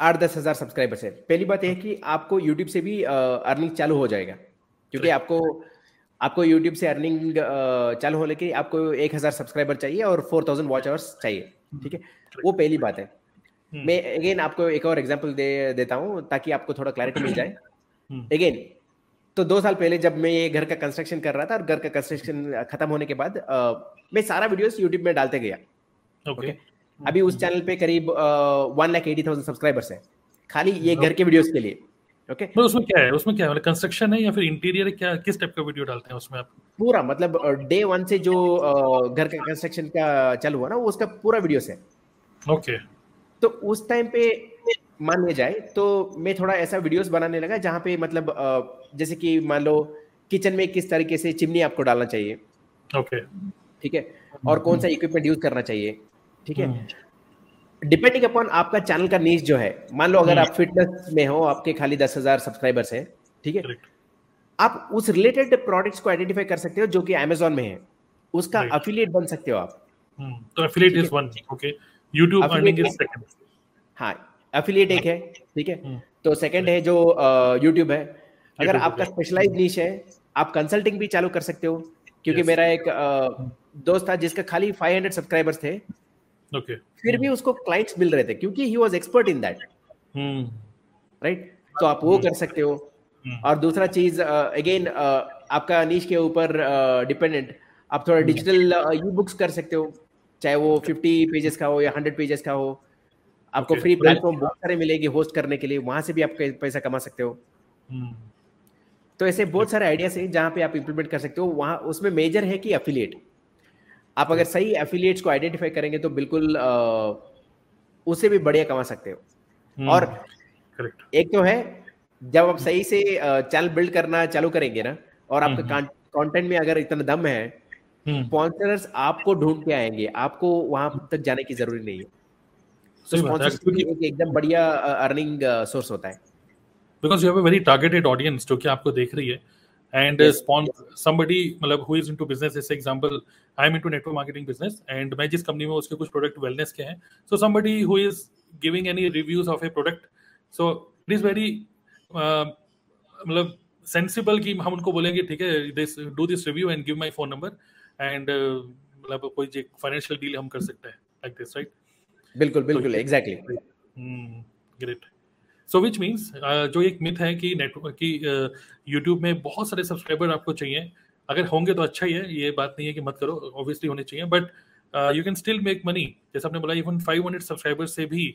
आठ दस हज़ार सब्सक्राइबर्स है। पहली बात यह है कि आपको यूट्यूब से भी अर्निंग चालू हो जाएगा। क्योंकि आपको आपको यूट्यूब से अर्निंग चालू होने के लिए आपको एक हज़ार सब्सक्राइबर चाहिए और फोर थाउज़ेंड वॉच आवर्स चाहिए। ठीक है? वो पहली बात है। मैं अगेन आपको एक और एग्ज़ाम्पल दे देता हूँ ताकि आपको थोड़ा क्लैरिटी मिल जाए। अगेन हम्म। तो दो साल पहले जब मैं ये घर का कंस्ट्रक्शन कर रहा था और घर का कंस्ट्रक्शन खत्म होने के बाद आ, मैं सारा वीडियोस यूट्यूब में डालते गया। Okay okay. अभी उस चैनल पे करीब one lakh eighty thousand subscribers है। खाली ये घर के वीडियोस के लिए। Okay okay? उसमें क्या है? उसमें क्या है? मतलब कंस्ट्रक्शन है या फिर इंटीरियर क्या किस टाइप का वीडियो डालते हैं उसमें आप? पूरा मतलब डे वन से जो घर का कंस्ट्रक्शन का चालू हुआ ना वो उसका पूरा वीडियोस है। Okay okay. तो उस टाइम पे मान लिया जाए तो मैं थोड़ा ऐसा वीडियोस बनाने लगा जहाँ पे मतलब जैसे कि मान लो किचन में किस तरीके से चिमनी आपको डालना चाहिए। ओके ठीक है? और कौन सा इक्विपमेंट यूज़ करना चाहिए। ठीक है? डिपेंडिंग अपॉन आपका चैनल का नीच जो है मान लो अगर आप फिटनेस में हो आपके खाली दस हज़ार सब्सक्राइबर्स हैं। ठीक है? आप उस रिलेटेड प्रोडक्ट्स को आइडेंटिफाई कर सकते हो जो कि अमेजोन में है। उसका अफिलिएट बन सकते हो आप। तो affiliate is one okay YouTube earning is second हाँ एफिलिएट एक है ठीक है? हम्म। तो सेकंड है जो यूट्यूब है। अगर आपका स्पेशलाइज नीच है आप कंसल्टिंग भी चालू कर सकते हो क्योंकि मेरा एक दोस्त था जिसका खाली 500 सब्सक्राइबर्स थे। ओके फिर भी उसको क्लाइंट्स मिल रहे थे क्योंकि he was expert in that right तो आप वो हम्म। कर सकते हो। हम्म। और दूसरा चीज़ अगेन आपका नीच के ऊपर डिपेंडेंट आप थोड़ा डिजिटल ई बुक्स कर सकते हो। चाहे वो 50 पेजेस का हो या 100 पेजेस का हो आपको फ्री प्लेटफॉर्म बहुत सारे मिलेगी होस्ट करने के लिए वहाँ से भी आप पैसा कमा सकते हो। हम्म। तो ऐसे बहुत सारे आइडियाज़ हैं जहाँ पे आप इंप्लीमेंट कर सकते हो वहाँ उसमें मेजर है कि एफिलिएट आप अगर सही एफिलिएट्स को आइडेंटिफाई करेंगे तो बिल्कुल उसे भी बढ़िया कमा सकते हो। हम्म। और एक तो है जब आप सही से चैनल बिल्ड करना चालू करेंगे ना और आपका कंटेंट में अगर इतना दम है स्पॉन्सर्स आपको ढूंढ के आएँगे। आपको वहाँ तक जाने की ज़रूरी नहीं है। एकदम बढ़िया अर्निंग सोर्स होता है। Because you have a very targeted audience जो कि आपको देख रही है। मतलब हु जैसे मैं जिस कंपनी में उसके कुछ के हैं हु मतलब कि हम उनको बोलेंगे ठीक है this do this review and give my phone number and मतलब कोई फाइनेंशियल डील हम कर सकते हैं लाइक दिस राइट बिल्कुल बिल्कुल exactly great so which means जो एक मिथ है कि नेटवर्क की यूट्यूब uh, में बहुत सारे सब्सक्राइबर आपको चाहिए। अगर होंगे तो अच्छा ही है ये बात नहीं है कि मत करो ऑब्वियसली होने चाहिए। But you can still make money जैसे आपने बोला इवन फाइव हंड्रेड सब्सक्राइबर से भी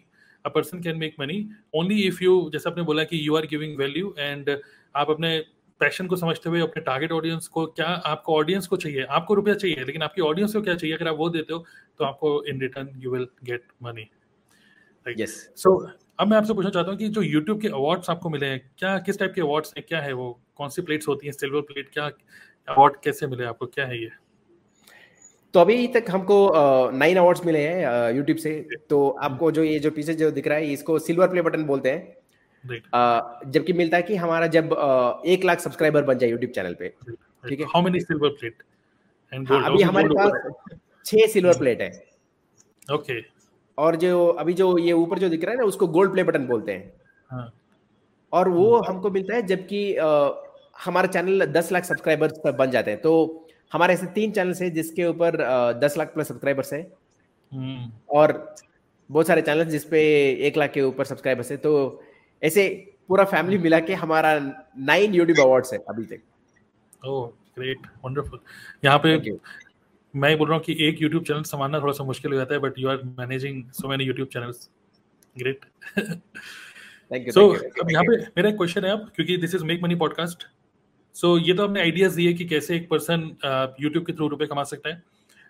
a person can make money only if you जैसे आपने बोला कि you are giving value and आप अपने पैशन को समझते हुए अपने टारगेट ऑडियंस को क्या आपको ऑडियंस को चाहिए? आपको रुपया चाहिए लेकिन आपकी ऑडियंस को क्या चाहिए? अगर आप वो देते हो तो आपको in return you will get money yes so अब मैं आपसे पूछना चाहता हूँ कि जो यूट्यूब के अवार्ड्स आपको मिले हैं क्या किस टाइप के अवार्ड्स हैं? क्या है वो? कौन सी प्लेट्स होती हैं? सिल्वर प्लेट क्या अवार्ड कैसे मिले आपको? क्या है ये? तो अभी तक हमको नाइन अवार्ड्स मिले हैं यूट्यूब से। तो आपको जो ये जो पीछे जो दिख रहा है इसको सिल्वर प्ले बटन बोलते हैं। जबकि मिलता है कि हमारा जब एक लाख सब्सक्राइबर बन जाए यूट्यूब चैनल पे ठीक है? How many silver plate and अभी हमारे पास छह सिल्वर प्लेट है। ओके और जो अभी जो ये ऊपर जो दिख रहा है ना उसको गोल्ड प्ले बटन बोलते हैं। हाँ. और वो. हमको मिलता है जबकि हमारा चैनल दस लाख सब्सक्राइबर्स पर बन जाते हैं। तो हमारे ऐसे तीन चैनल है जिसके ऊपर दस लाख प्लस सब्सक्राइबर्स है। Hmm. और बहुत सारे चैनल जिसपे एक लाख के ऊपर सब्सक्राइबर्स है। तो ऐसे पूरा फैमिली मिला के हमारा नाइन यूट्यूब अवार्ड्स है अभी तक। ओह ग्रेट वंडरफुल यहाँ पे मैं बोल रहा हूँ कि एक यूट्यूब चैनल संभालना थोड़ा सा मुश्किल हो जाता है but you are managing so many YouTube channels great so अब यहाँ पे मेरा क्वेश्चन है अब क्योंकि this is make money podcast so ये तो हमने आइडियाज़ दिए कि कैसे एक पर्सन यूट्यूब के थ्रू रुपए कमा सकता है।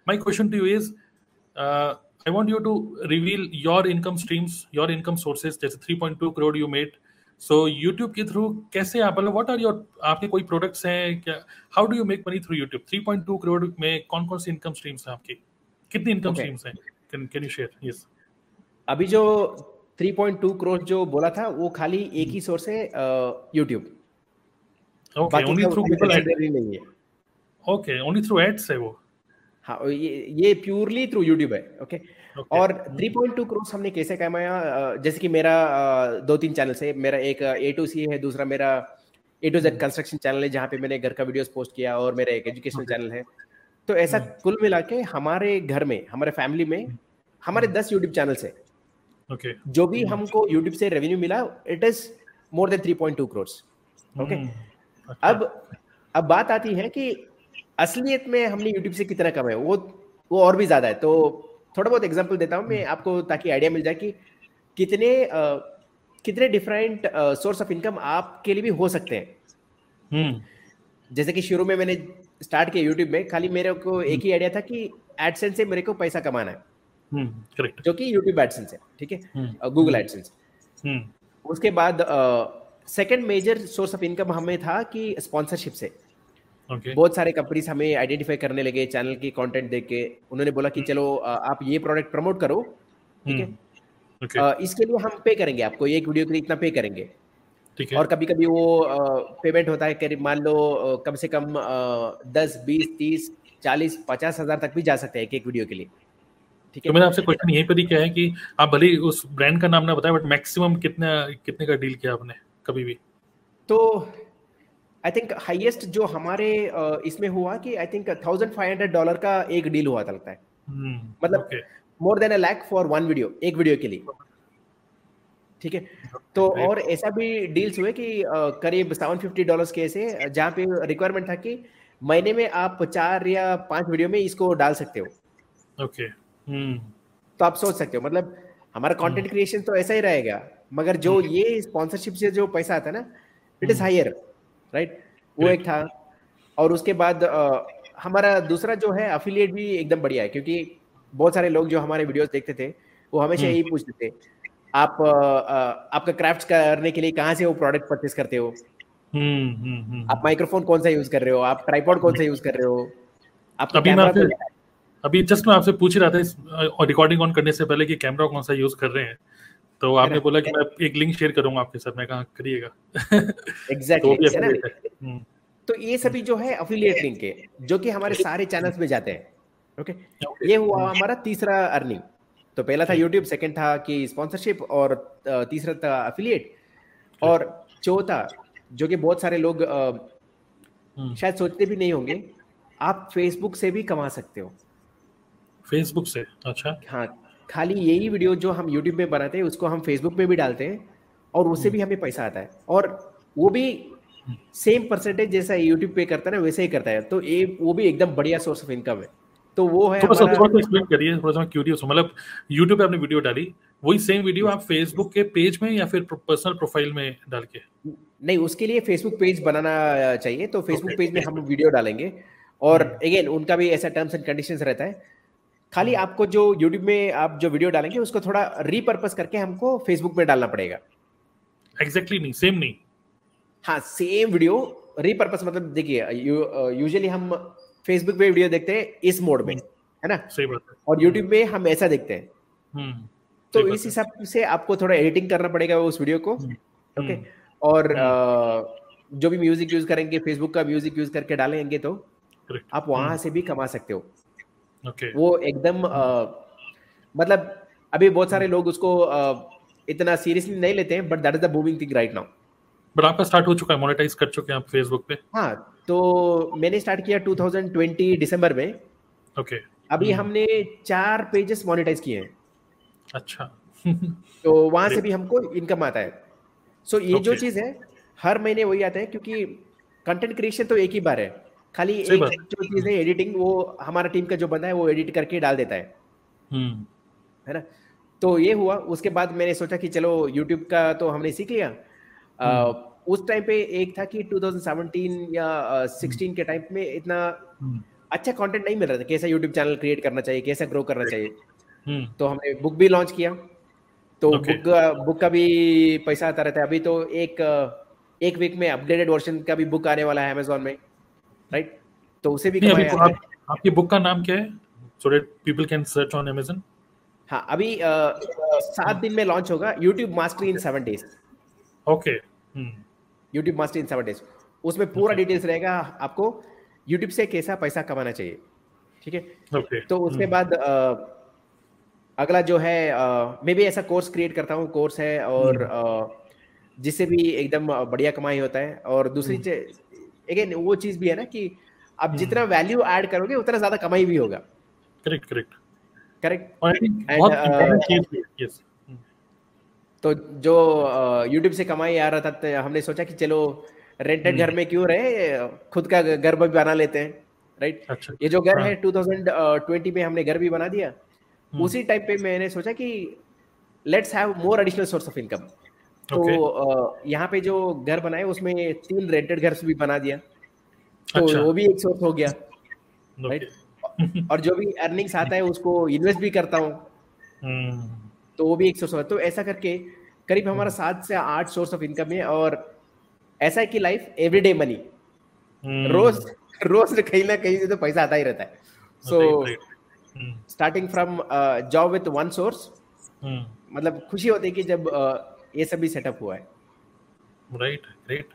My question to you is I want you to reveal your income streams, your income sources. जैसे 3.2 crore you made. So YouTube के through कैसे आप मतलब what are your आपके कोई products हैं क्या how do you make money through YouTube? 3.2 crore में कौन कौन सी income streams हैं आपकी कितनी income okay. streams हैं can can you share? Yes. अभी जो 3.2 crore जो बोला था वो खाली एक ही सोर्स है YouTube. Okay, only through Google Ads नहीं है. Okay, only through ads है वो. हाँ ये ये प्योरली थ्रू यूट्यूब है ओके okay. और 3.2 करोड़ हमने कैसे कमाया? जैसे कि मेरा दो तीन चैनल है मेरा एक ए टू सी है दूसरा मेरा A to Z construction channel है जहाँ पे मैंने घर का वीडियोस पोस्ट किया और मेरा एक एजुकेशनल चैनल है। तो ऐसा कुल मिला के हमारे घर में हमारे फैमिली में हमारे दस यूट्यूब चैनल्स है। ओके जो भी हमको यूट्यूब से रेवेन्यू मिला it is more than three point two crores okay अब अब बात आती है कि असलियत में हमने यूट्यूब से कितना कमाया वो वो और भी ज़्यादा है। तो थोड़ा बहुत एग्ज़ाम्पल देता हूँ मैं आपको ताकि आइडिया मिल जाए कि कितने uh, कितने डिफरेंट सोर्स ऑफ़ इनकम आपके लिए भी हो सकते हैं। हम्म। जैसे कि शुरू में मैंने स्टार्ट किया यूट्यूब में खाली मेरे को एक ही आइडिया था कि एडसेंस से मेरे को पैसा कमाना है। करेक्ट जो कि यूट्यूब एडसेंस है ठीक है? गूगल एडसेंस उसके बाद second major source of income हमें था कि स्पॉन्सरशिप से। ओके बहुत सारे कंपनीज़ हमें आइडेंटिफाई करने लगे चैनल की कंटेंट देख के। उन्होंने बोला कि चलो आप ये प्रोडक्ट प्रमोट करो ठीक है? ओके अ, इसके लिए हम पे करेंगे आपको एक वीडियो के लिए इतना पे करेंगे। ठीक है। और कभी कभी वो पेमेंट होता है करीब मान लो कम से कम दस बीस तीस चालीस पचास हज़ार तक भी जा सकते हैं एक एक वीडियो के लिए। ठीक है तो है? मेरा आपसे क्वेश्चन यहीं पर ही क्या है कि आप भले उस ब्रांड का नाम ना बताया बट मैक्सिमम कितना कितने का डील किया आपने कभी भी? तो आई थिंक हाईएस्ट जो हमारे इसमें हुआ कि I think thousand five hundred dollar का एक डील हुआ था लगता है। हम्म, मतलब more than a lakh for one video एक वीडियो के लिए। ठीक है? तो. और ऐसा भी डील्स हुए कि करीब सेवन फिफ्टी डॉलर के ऐसे जहाँ पे रिक्वायरमेंट था कि महीने में आप चार या पाँच वीडियो में इसको डाल सकते हो। ओके हम्म। तो आप सोच सकते हो मतलब हमारा कंटेंट क्रिएशन तो ऐसा ही रहेगा मगर जो ये स्पॉन्सरशिप से जो पैसा आता है ना इट इज़ हायर राइट? वो एक था। और उसके बाद अ, हमारा दूसरा जो है अफिलिएट भी एकदम बढ़िया है क्योंकि बहुत सारे लोग जो हमारे वीडियोस देखते थे वो हमेशा यही पूछते थे आप अ, आपका क्राफ्ट करने के लिए कहाँ से वो प्रोडक्ट परचेस करते हो? हम्म हम्म हम्म। आप माइक्रोफोन कौन सा यूज़ कर रहे हो? आप ट्राइपॉड कौन सा यूज़ कर रहे हो? आप अभी मैं आपसे अभी जस्ट मैं आपसे पूछ रहा था इस रिकॉर्डिंग ऑन करने से पहले कि कैमरा कौन सा यूज़ कर रहे हैं। तो आपने बोला कि मैं एक लिंक शेयर करूँगा आपके साथ मैं कहा करिएगा। तो एग्जैक्टली है हम्म, तो ये सभी जो है अफिलिएट लिंक है जो कि हमारे सारे चैनल्स में जाते हैं ओके ये हुआ हमारा तीसरा अर्निंग तो पहला था यूट्यूब सेकंड था कि स्पॉन्सरशिप और तीसरा था अफिलिएट और चौथा जो कि बहुत सारे लोग हम्म, शायद सोचते भी नहीं होंगे आप फेसबुक से भी कमा सकते हो। फेसबुक से? अच्छा। हाँ खाली यही वीडियो जो हम यूट्यूब में बनाते हैं उसको हम फेसबुक पे भी डालते हैं और उससे भी हमें पैसा आता है। और वो भी सेम परसेंटेज जैसा यूट्यूब पे करता है ना वैसे ही करता है। तो ये वो भी एकदम बढ़िया सोर्स ऑफ़ इनकम है। तो वो है थोड़ा सा थोड़ा सा एक्सप्लेन करिए थोड़ा सा क्यूरियस मतलब यूट्यूब पे आपने वीडियो डाली वही सेम वीडियो आप फेसबुक के पेज में या फिर पर्सनल प्रोफ़ाइल में डाल के? नहीं उसके लिए फेसबुक पेज बनाना चाहिए तो फेसबुक पेज में हम वीडियो डालेंगे। और अगेन उनका भी ऐसा टर्म्स एंड कंडीशंस रहता है। खाली आपको जो यूट्यूब में आप जो वीडियो डालेंगे उसको थोड़ा रीपर्पस करके हमको फेसबुक में डालना पड़ेगा। एग्जैक्टली नहीं सेम नहीं। हाँ सेम वीडियो रीपर्पस मतलब देखिए यूजुअली हम फेसबुक पे वीडियो देखते हैं इस मोड में है ना? सही बात है। और यूट्यूब में हम ऐसा देखते हैं। हम्म। तो इस हिसाब से आपको थोड़ा एडिटिंग करना पड़ेगा उस वीडियो को ओके हम्म, और जो भी म्यूज़िक यूज़ करेंगे फेसबुक का म्यूज़िक यूज़ करके डालेंगे तो आप वहाँ से भी कमा सकते हो। ओके वो एकदम मतलब अभी बहुत सारे लोग उसको इतना सीरियसली नहीं लेते हैं but that is the booming thing right now but आपका स्टार्ट हो चुका है मोनेटाइज कर चुके हैं आप फेसबुक पे? हाँ तो मैंने स्टार्ट किया 2020 दिसंबर में। ओके अभी हमने चार पेजेस मोनेटाइज किए हैं। अच्छा। तो वहाँ से भी हमको इनकम आता है। सो ये जो चीज़ है हर महीने वही आता है क्योंकि कंटेंट क्रिएशन तो एक ही बार है। खाली एक जो चीज़ है एडिटिंग वो हमारा टीम का जो बंदा है वो एडिट करके डाल देता है। हम्म। है ना? तो ये हुआ। उसके बाद मैंने सोचा कि चलो यूट्यूब का तो हमने सीख लिया। हम्म। उस टाइम पे एक था कि 2017 या 16 के टाइम में इतना हम्म। अच्छा कंटेंट नहीं मिल रहा था कैसा यूट्यूब चैनल क्रिएट करना चाहिए कैसा ग्रो करना चाहिए। हम्म। तो हमने बुक भी लॉन्च किया। तो Okay. बुक बुक का भी पैसा आता रहता है। अभी तो एक एक वीक में अपग्रेडेड वर्जन का भी बुक आने वाला है अमेजोन में। राइट? तो उसे भी अभी आप, आपकी बुक का नाम क्या है? So that people can search on Amazon हाँ अभी सात दिन में लॉन्च होगा YouTube mastery in seven days okay YouTube mastery in seven days उसमें पूरा Okay. डिटेल्स रहेगा आपको। यूट्यूब से कैसा पैसा कमाना चाहिए ठीक है? ओके तो उसके बाद अ, अगला जो है मैं भी ऐसा कोर्स क्रिएट करता हूँ कोर्स है और अ, जिससे भी एकदम बढ़िया कमाई होता है। और दूसरी अगेन वो चीज़ भी है ना कि आप जितना वैल्यू ऐड करोगे उतना ज़्यादा कमाई भी होगा। करेक्ट करेक्ट करेक्ट तो जो यूट्यूब से कमाई आ रहा था तो हमने सोचा कि चलो रेंटेड हम्म। घर में क्यों रहे? खुद का घर भी बना लेते हैं राइट अच्छा, ये जो घर हाँ. है 2020 में हमने घर भी बना दिया। हम्म। उसी टाइप पे मैंने सोचा कि let's have more additional source of income तो okay. यहाँ पे जो घर बनाए उसमें तीन रेंटेड घर भी बना दिया। तो अच्छा. वो भी एक सोर्स हो गया राइट और जो भी अर्निंग्स आता है उसको इन्वेस्ट भी करता हूँ। हम्म। तो वो भी एक सोर्स तो ऐसा करके करीब हमारा हम्म। सात से आठ सोर्स ऑफ़ इनकम है और ऐसा है कि लाइफ एवरीडे मनी रोज रोज कहीं ना कहीं से तो पैसा आता ही रहता है। So starting from job with one source मतलब खुशी होती है कि जब uh, ये सभी सेटअप हुआ है। राइट राइट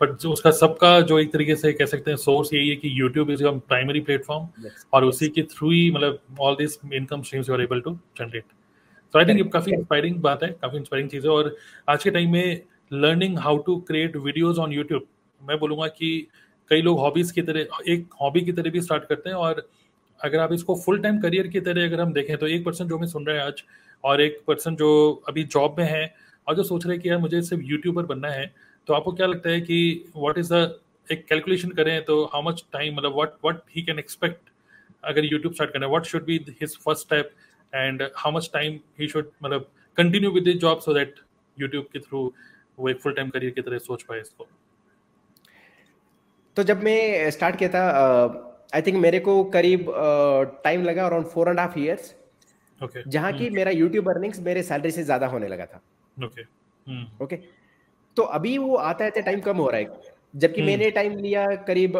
बट जो उसका सबका जो एक तरीके से कह सकते हैं सोर्स यही है कि YouTube is your primary platform और उसी के थ्रू ही मतलब all this income streams you are able to generate तो आई थिंक ये काफ़ी इंस्पायरिंग बात है काफ़ी इंस्पायरिंग चीज़ है और आज के टाइम में learning how to create videos on YouTube मैं बोलूँगा कि कई लोग हॉबीज की तरह एक हॉबी की तरह भी स्टार्ट करते हैं और अगर आप इसको फुल टाइम करियर की तरह अगर हम देखें तो एक पर्सन जो हमें सुन रहे हैं आज और एक पर्सन जो अभी जॉब में है और जो सोच रहे कि यार मुझे सिर्फ़ यूट्यूबर बनना है तो आपको क्या लगता है कि व्हाट इज़ द एक कैलकुलेशन करें तो हाउ मच टाइम मतलब what what he can expect अगर यूट्यूब स्टार्ट करना है? What should be his first step and how much time he should मतलब continue with this job so that YouTube के through वो एक फुल टाइम करियर की तरह सोच पाए इसको? तो जब मैं स्टार्ट किया था आई थिंक मेरे को करीब टाइम लगा around four and half years जहाँ की hmm. मेरा यूट्यूब अर्निंग्स मेरे सैलरी से ज़्यादा होने लगा था। ओके ओके तो अभी वो आता है टाइम कम हो रहा है। जबकि hmm. मैंने टाइम लिया करीब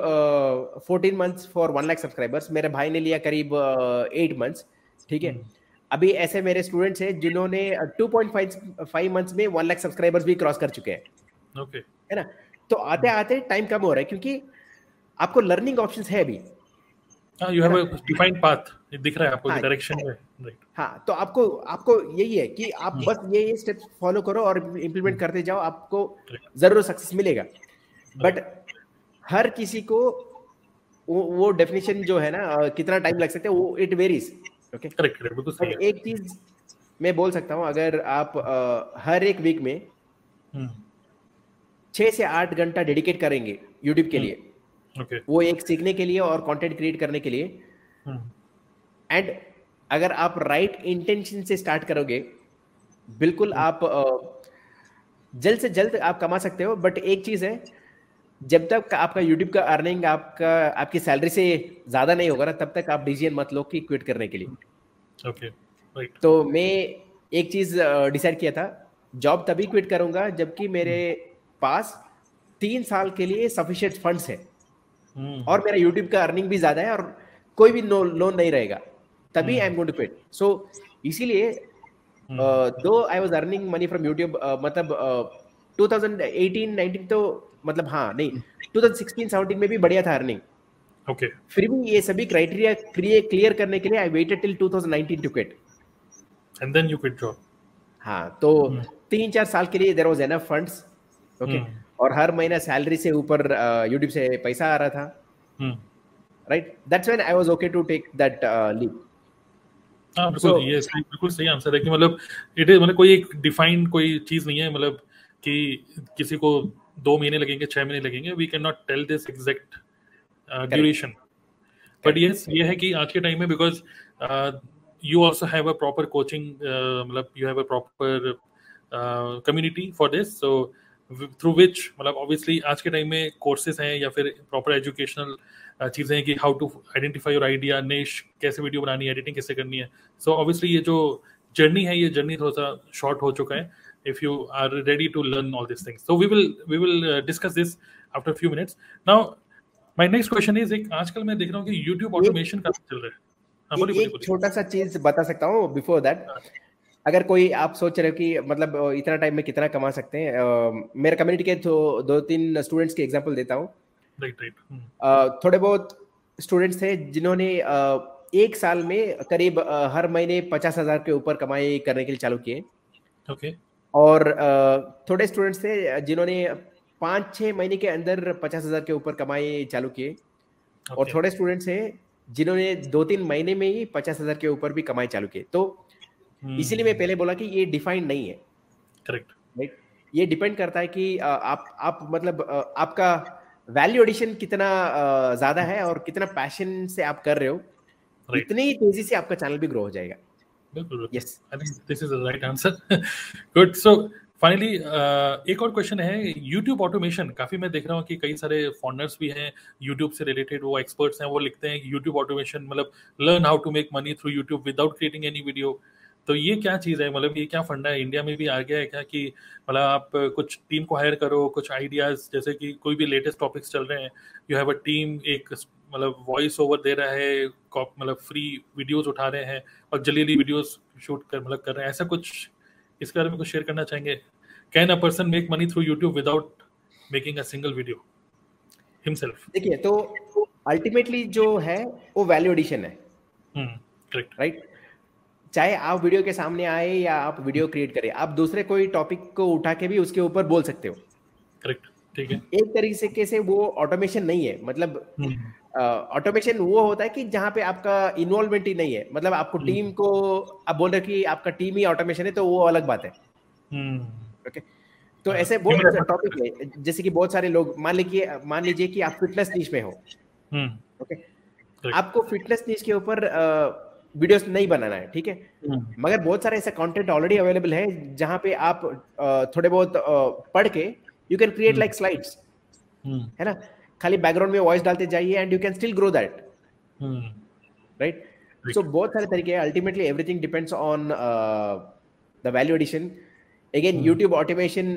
fourteen months for one lakh subscribers मेरे भाई ने लिया करीब एट मंथ्स ठीक है? Hmm. अभी ऐसे मेरे स्टूडेंट्स हैं जिन्होंने 2.5 मंथ्स में वन लाख सब्सक्राइबर्स भी क्रॉस कर चुके हैं। ओके है ना? तो आते आते टाइम कम हो रहा है क्योंकि आपको लर्निंग ऑप्शंस है अभी। You have a defined path दिख रहा है आपको डायरेक्शन हाँ, में। राइट हाँ तो आपको आपको यही है कि आप hmm. बस ये ये स्टेप्स फॉलो करो और इम्प्लीमेंट hmm. करते जाओ आपको ज़रूर सक्सेस मिलेगा। बट हर किसी को वो, वो डेफिनेशन जो है ना कितना टाइम लग सकता है वो इट वेरीज ओके करेक्ट बिल्कुल एक चीज़ मैं बोल सकता हूँ अगर आप आ, हर एक वीक में hmm. छह से आठ घंटा डेडिकेट करेंगे यूट्यूब के लिए। Okay. वो एक सीखने के लिए और कंटेंट क्रिएट करने के लिए एंड hmm. अगर आप राइट right इंटेंशन से स्टार्ट करोगे बिल्कुल आप जल्द से जल्द आप कमा सकते हो बट एक चीज़ है जब तक आपका यूट्यूब का अर्निंग आपका आपकी सैलरी से ज़्यादा नहीं होगा ना तब तक आप डिसीज़न मत लो कि क्विट करने के लिए ओके okay, right. तो मैं एक चीज़ डिसाइड किया था जॉब तभी क्विट करूँगा जबकि मेरे पास तीन साल के लिए सफिशियंट फंड्स है. और मेरा यूट्यूब का अर्निंग भी ज़्यादा है और कोई भी लोन नहीं रहेगा तभी I am going to quit so इसीलिए though I was earning money from YouTube मतलब uh, 2018 19 तो मतलब हाँ नहीं 2016 17 में भी बढ़िया था अर्निंग ओके okay. फिर भी ये सभी क्राइटेरिया क्लियर करने के लिए I waited till 2019 to quit and then you quit job हाँ तो hmm. तीन चार साल के लिए there was enough funds okay और हर महीना सैलरी से ऊपर यूट्यूब से पैसा आ रहा था। right? That's when i was okay to take that uh, leap. हाँ बिल्कुल ये बिल्कुल सही आंसर है कि मतलब इट इज़ मतलब कोई एक डिफाइंड कोई चीज़ नहीं है मतलब कि किसी को दो महीने लगेंगे छह महीने लगेंगे we can not tell this exact duration but yes ये है कि आज के टाइम में because you also have a proper coaching मतलब you have a proper community for this so through which मतलब ऑब्वियसली आज के टाइम में कोर्सेज हैं या फिर प्रॉपर एजुकेशनल चीज़ें हैं कि how to identify your idea niche कैसे वीडियो बनानी है एडिटिंग कैसे करनी है। सो so, ऑब्वियसली ये जो जर्नी है ये जर्नी थोड़ा सा शॉर्ट हो चुका है। If you are ready to learn all this things so we will we will discuss this after few minutes now my next question is एक आजकल मैं देख रहा हूँ कि YouTube ऑटोमेशन का चल रहा है? हाँ, एक छोटा सा चीज़ बता सकता हूँ बिफोर दैट अगर कोई आप सोच रहे हो कि मतलब इतना टाइम में कितना कमा सकते हैं मेरे कम्युनिटी के तो दो तीन स्टूडेंट्स के एग्जांपल देता हूँ हम्म। थोड़े बहुत स्टूडेंट्स थे जिन्होंने एक साल में करीब हर महीने पचास हज़ार के ऊपर कमाई करने के लिए चालू किए ओके और थोड़े स्टूडेंट्स थे जिन्होंने पाँच छः महीने के अंदर पचास हज़ार के ऊपर कमाई चालू किए okay. और थोड़े स्टूडेंट्स हैं जिन्होंने दो तीन महीने में ही पचास हज़ार के ऊपर भी कमाई चालू किए तो. इसीलिए मैं पहले बोला कि ये डिफाइंड नहीं है। करेक्ट राइट ये डिपेंड करता है कि आप आप मतलब आपका वैल्यू एडिशन कितना ज़्यादा है और कितना पैशन से आप कर रहे हो। Right. इतनी ही तेज़ी से आपका चैनल भी ग्रो हो जाएगा। Yes I think this is the right answer good so finally एक और क्वेश्चन है यूट्यूब ऑटोमेशन काफ़ी मैं देख रहा हूँ कि कई सारे फॉन्डर्स भी हैं यूट्यूब से रिलेटेड वो एक्सपर्ट्स हैं वो लिखते हैं यूट्यूब ऑटोमेशन मतलब learn how to make money through YouTube without creating any video तो ये क्या चीज़ है? मतलब ये क्या फंडा है? इंडिया में भी आ गया है क्या कि मतलब आप कुछ टीम को हायर करो कुछ आइडियाज़ जैसे कि कोई भी लेटेस्ट टॉपिक्स चल रहे हैं यू हैव अ टीम एक मतलब वॉइस ओवर दे रहा है मतलब फ्री वीडियोस उठा रहे हैं और जल्दी जल्दी वीडियोस शूट कर मतलब कर रहे हैं। ऐसा कुछ इसके बारे में कुछ शेयर करना चाहेंगे? Can a person make money through YouTube without making a single video himself देखिए तो अल्टीमेटली जो है वो वैल्यू एडिशन है। करेक्ट राइट चाहे आप वीडियो के सामने आए या आप वीडियो क्रिएट करें आप दूसरे कोई टॉपिक को उठा के भी उसके ऊपर बोल सकते हो करेक्ट ठीक है एक तरीके से वो ऑटोमेशन नहीं है मतलब ऑटोमेशन हम्म। uh, वो होता है कि जहाँ पे आपका इन्वॉल्वमेंट ही नहीं है मतलब आपको टीम हम्म। को आप बोल रहे कि आपका टीम ही ऑटोमेशन है तो वो अलग बात है ओके हम्म। तो हाँ। ऐसे बहुत टॉपिक है जैसे कि बहुत सारे लोग मान लीजिए मान लीजिए कि आप फिटनेस नीच में हो ओके आपको फिटनेस नीच के ऊपर वीडियोस नहीं बनाना है ठीक है? मगर बहुत सारे ऐसे कंटेंट ऑलरेडी अवेलेबल है जहाँ पे आप थोड़े बहुत पढ़ के you can create like slides है ना? खाली बैकग्राउंड में वॉइस डालते जाइए and you can still grow that right so बहुत सारे तरीके हैं ultimately everything depends on the value addition again YouTube automation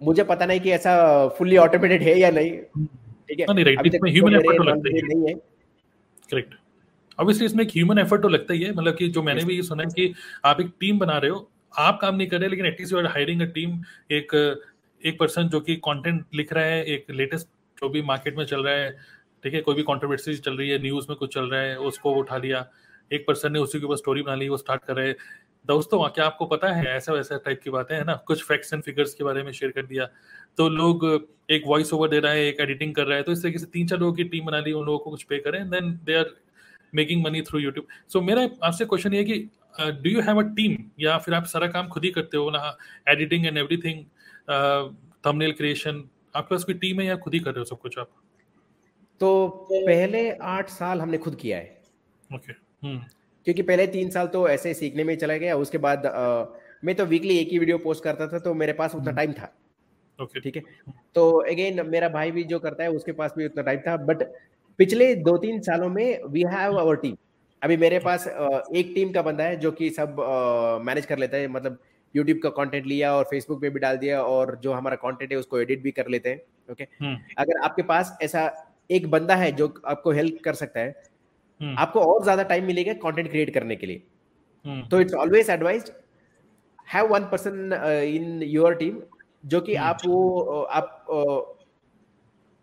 मुझे पता नहीं कि ऐसा फुल्ली ऑटोमेटेड है या नहीं ठीक है? अभी तक ह्यूमन एफर्ट तो लगता ही। नहीं है। करेक्ट ऑब्वियसली इसमें एक ह्यूमन एफर्ट तो लगता ही है मतलब कि जो मैंने भी ये सुना है कि आप एक टीम बना रहे हो आप काम नहीं कर रहे लेकिन at least you are hiring a team एक एक पर्सन जो कि कंटेंट लिख रहा है एक लेटेस्ट जो भी मार्केट में चल रहा है ठीक है कोई भी कॉन्ट्रोवर्सी चल रही है न्यूज़ में कुछ चल रहा है उसको उठा लिया एक पर्सन ने उसी के ऊपर स्टोरी बना ली वो स्टार्ट कर रहे हैं। दोस्तों क्या आपको पता है ऐसा वैसा टाइप की बातें है ना कुछ फैक्ट्स एंड फिगर्स के बारे में शेयर कर दिया तो लोग एक वॉइस ओवर दे रहा है एक एडिटिंग कर रहा है तो इस तरीके से तीन चार लोगों की टीम बना ली उन लोगों को कुछ पे करें then they are making money through YouTube so मेरा आपसे क्वेश्चन ये कि do you have a team या फिर आप सारा काम खुद ही करते हो ना? Editing and everything thumbnail creation आपके पास कोई टीम है या खुद ही कर रहे हो सब कुछ आप? तो पहले आठ साल हमने खुद किया है। Okay okay. hmm. क्योंकि पहले तीन साल तो ऐसे सीखने में चला गया। उसके बाद आ, मैं तो वीकली एक ही वीडियो पोस्ट करता था तो मेरे पास उतना टाइम था। ओके ठीक है? तो अगेन मेरा भाई भी जो करता है उसके पास भी उतना टाइम था। बट पिछले दो तीन सालों में वी हैव अवर टीम अभी मेरे पास एक टीम का बंदा है जो कि सब मैनेज कर लेता है मतलब यूट्यूब का कंटेंट लिया और फेसबुक पे भी डाल दिया और जो हमारा कंटेंट है उसको एडिट भी कर लेते हैं ओके हम्म। अगर आपके पास ऐसा एक बंदा है जो आपको हेल्प कर सकता है हम्म। आपको और ज़्यादा टाइम मिलेगा कंटेंट क्रिएट करने के लिए हम्म। तो it's always advise have one person in your team जो कि आप वो आप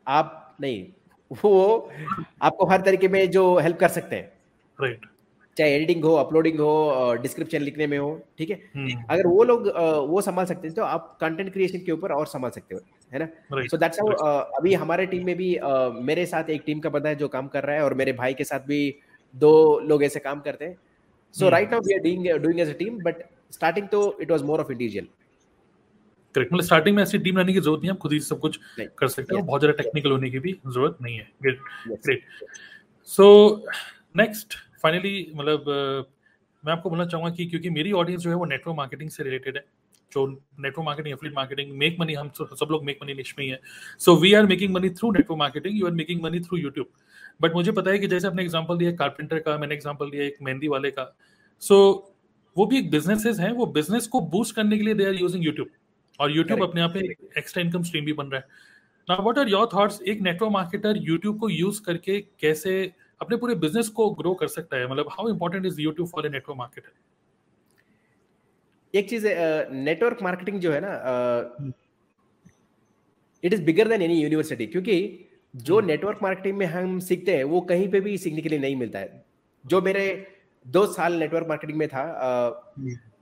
आप नहीं वो आपको हर तरीके में जो हेल्प कर सकते हैं। राइट चाहे एडिटिंग हो अपलोडिंग हो डिस्क्रिप्शन लिखने में हो ठीक है? हम्म। अगर वो लोग वो संभाल सकते हैं तो आप कंटेंट क्रिएशन के ऊपर और संभाल सकते हो है ना? सो दैट्स हाउ अभी हमारे टीम में भी मेरे साथ एक टीम का बंदा है जो काम कर रहा है और मेरे भाई के साथ भी दो लोग ऐसे काम करते हैं। So right now we are doing doing as a team but starting तो it was more of individual correct मतलब स्टार्टिंग में ऐसी टीम लाने की ज़रूरत नहीं है खुद ही सब कुछ कर सकते हो। बहुत ज़्यादा टेक्निकल होने की भी ज़रूरत नहीं है। Great great so next finally मतलब मैं आपको बोलना चाहूँगा कि क्योंकि मेरी ऑडियंस जो है वो नेटवर्क मार्केटिंग से रिलेटेड है। जो network marketing affiliate marketing make money हम सब लोग मेक मनी निश में ही है। So we are making money through network marketing you are making money through YouTube but मुझे पता है कि जैसे आपने एग्ज़ाम्पल दिया कारपेंटर का मैंने एग्ज़ाम्पल दिया एक मेहंदी वाले का। सो so, वो भी एक बिजनेसेस हैं वो बिज़नेस को बूस्ट करने के लिए दे आर यूजिंग यूट्यूब और यूट्यूब अपने आप में एक्स्ट्रा इनकम स्ट्रीम भी बन रहा है। Now what are your thoughts एक नेटवर्क मार्केटर यूट्यूब को यूज़ करके कैसे अपने पूरे बिज़नेस को ग्रो कर सकता है? मतलब how important is YouTube for a network marketer एक चीज़ नेटवर्क मार्केटिंग जो है ना it is bigger than any university क्योंकि जो नेटवर्क hmm. मार्केटिंग में हम सीखते हैं वो कहीं पे भी सीखने के लिए नहीं मिलता है। जो मेरे दो साल नेटवर्क मार्केटिंग में था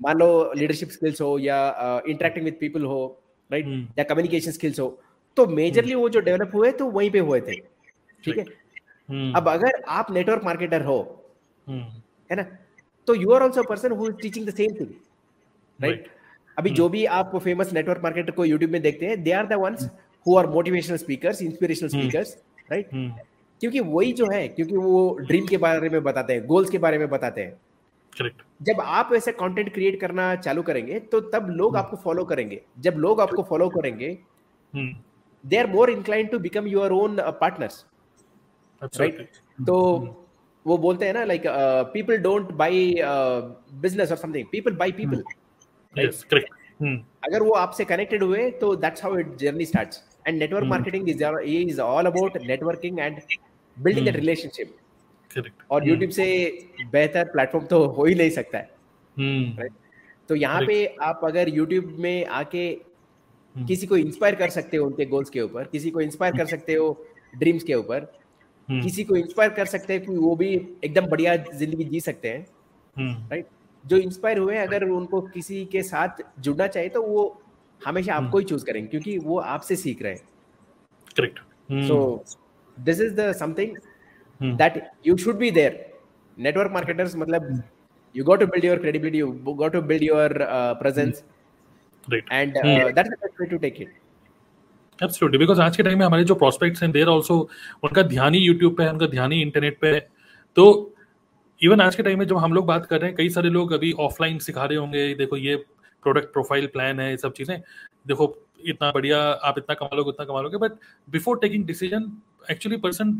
मान लो लीडरशिप स्किल्स हो या इंटरेक्टिंग विद पीपल हो राइट या कम्युनिकेशन स्किल्स हो तो मेजरली वो जो डेवलप हुए तो वहीं पे हुए थे ठीक है? अब अगर आप नेटवर्क मार्केटर हो है ना? तो you are also person who is teaching the same thing right अभी जो भी आप फ़ेमस नेटवर्क मार्केटर को यूट्यूब में देखते हैं they are the ones who are motivational speakers inspirational speakers right क्योंकि वही जो है क्योंकि वो ड्रीम के बारे में बताते हैं गोल्स के बारे में बताते हैं। करेक्ट जब आप ऐसे कंटेंट क्रिएट करना चालू करेंगे तो तब लोग hmm. आपको फॉलो करेंगे। जब लोग आपको फॉलो करेंगे they are more incline to become your own partners right तो hmm. वो बोलते हैं ना like people don't buy business और समथिंग पीपल बाई पीपल अगर वो आपसे कनेक्टेड हुए तो that's how it journey starts and network marketing is is all about networking and building that relationship और यूट्यूब hmm. से बेहतर प्लेटफॉर्म तो हो ही नहीं सकता है राइट hmm. तो यहाँ पे आप अगर यूट्यूब में आके hmm. किसी को इंस्पायर कर सकते हो उनके गोल्स के ऊपर किसी को इंस्पायर कर सकते हो ड्रीम्स के ऊपर किसी को इंस्पायर कर सकते हैं कि वो भी एकदम बढ़िया ज़िंदगी जी सकते हैं राइट जो इंस्पायर हुए अगर उनको किसी के साथ जुड़ना चाहिए तो वो हमेशा आपको ही चूज़ करेंगे क्योंकि वो आपसे सीख रहे हैं। Correct so this is the something that you should be there network marketers मतलब you got to build your credibility you got to build your uh, presence. right. And uh, mm. that's the best way to take it. Absolutely because आज के time में हमारे जो prospects हैं देर also उनका ध्यान ही YouTube पे है उनका ध्यान ही इंटरनेट पे है। तो इवन आज के टाइम में जब हम लोग बात कर रहे हैं कई सारे लोग अभी ऑफलाइन सिखा रहे होंगे देखो ये प्रोडक्ट प्रोफ़ाइल, प्लान है, ये सब चीज़ें। देखो, इतना बढ़िया आप इतना कमा लोगे, उतना कमा लोगे but before taking decision actually person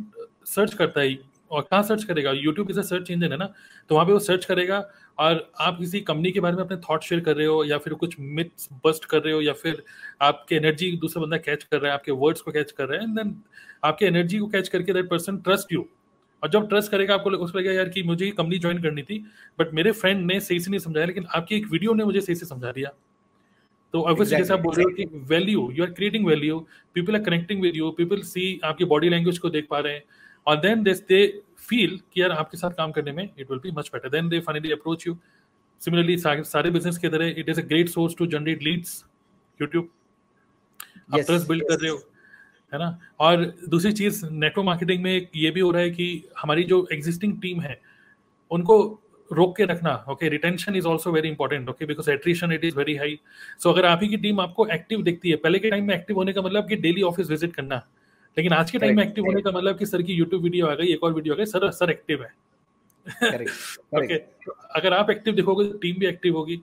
search करता है, और कहाँ सर्च करेगा? यूट्यूब इज़ सर्च इंजन है ना तो वहाँ पे वो सर्च करेगा, और आप किसी कंपनी के बारे में अपने थॉट शेयर कर रहे हो, या फिर कुछ मिथ्स बस्ट कर रहे हो, या फिर आपके एनर्जी दूसरा बंदा कैच कर रहा है, आपके वर्ड्स को कैच कर रहा है एंड देन आपके एनर्जी को कैच करके दैट पर्सन ट्रस्ट यू और जब ट्रस्ट करेगा आपको उसको लगेगा यार कि मुझे कंपनी ज्वाइन करनी थी बट मेरे फ्रेंड ने सही से नहीं समझाया लेकिन आपकी एक वीडियो ने मुझे सही से समझा दिया. तो ऑब्वियसली जैसे आप बोल रहे हो कि value you are creating value people are connecting with you people see आपकी बॉडी लैंग्वेज को देख पा रहे हैं और देन दिस दे फील कि यार आपके साथ काम करने में it will be much better than they finally approach you similarly सारे बिज़नेस के तरह it is a great source to generate leads YouTube आप ट्रस्ट बिल्ड कर रहे हो. है ना? और दूसरी चीज़ नेटवर्क मार्केटिंग में ये भी हो रहा है कि हमारी जो एग्जिस्टिंग टीम है उनको रोक के रखना okay retention is also very important okay because attrition it is very high so अगर आप ही की टीम आपको एक्टिव दिखती है पहले के टाइम में एक्टिव होने का मतलब कि डेली ऑफ़िस विज़िट करना लेकिन आज के टाइम में एक्टिव होने का मतलब कि सर की यूट्यूब वीडियो आ गई एक और वीडियो आ गई सर सर एक्टिव है। ओके अगर आप एक्टिव दिखोगे तो टीम भी एक्टिव होगी।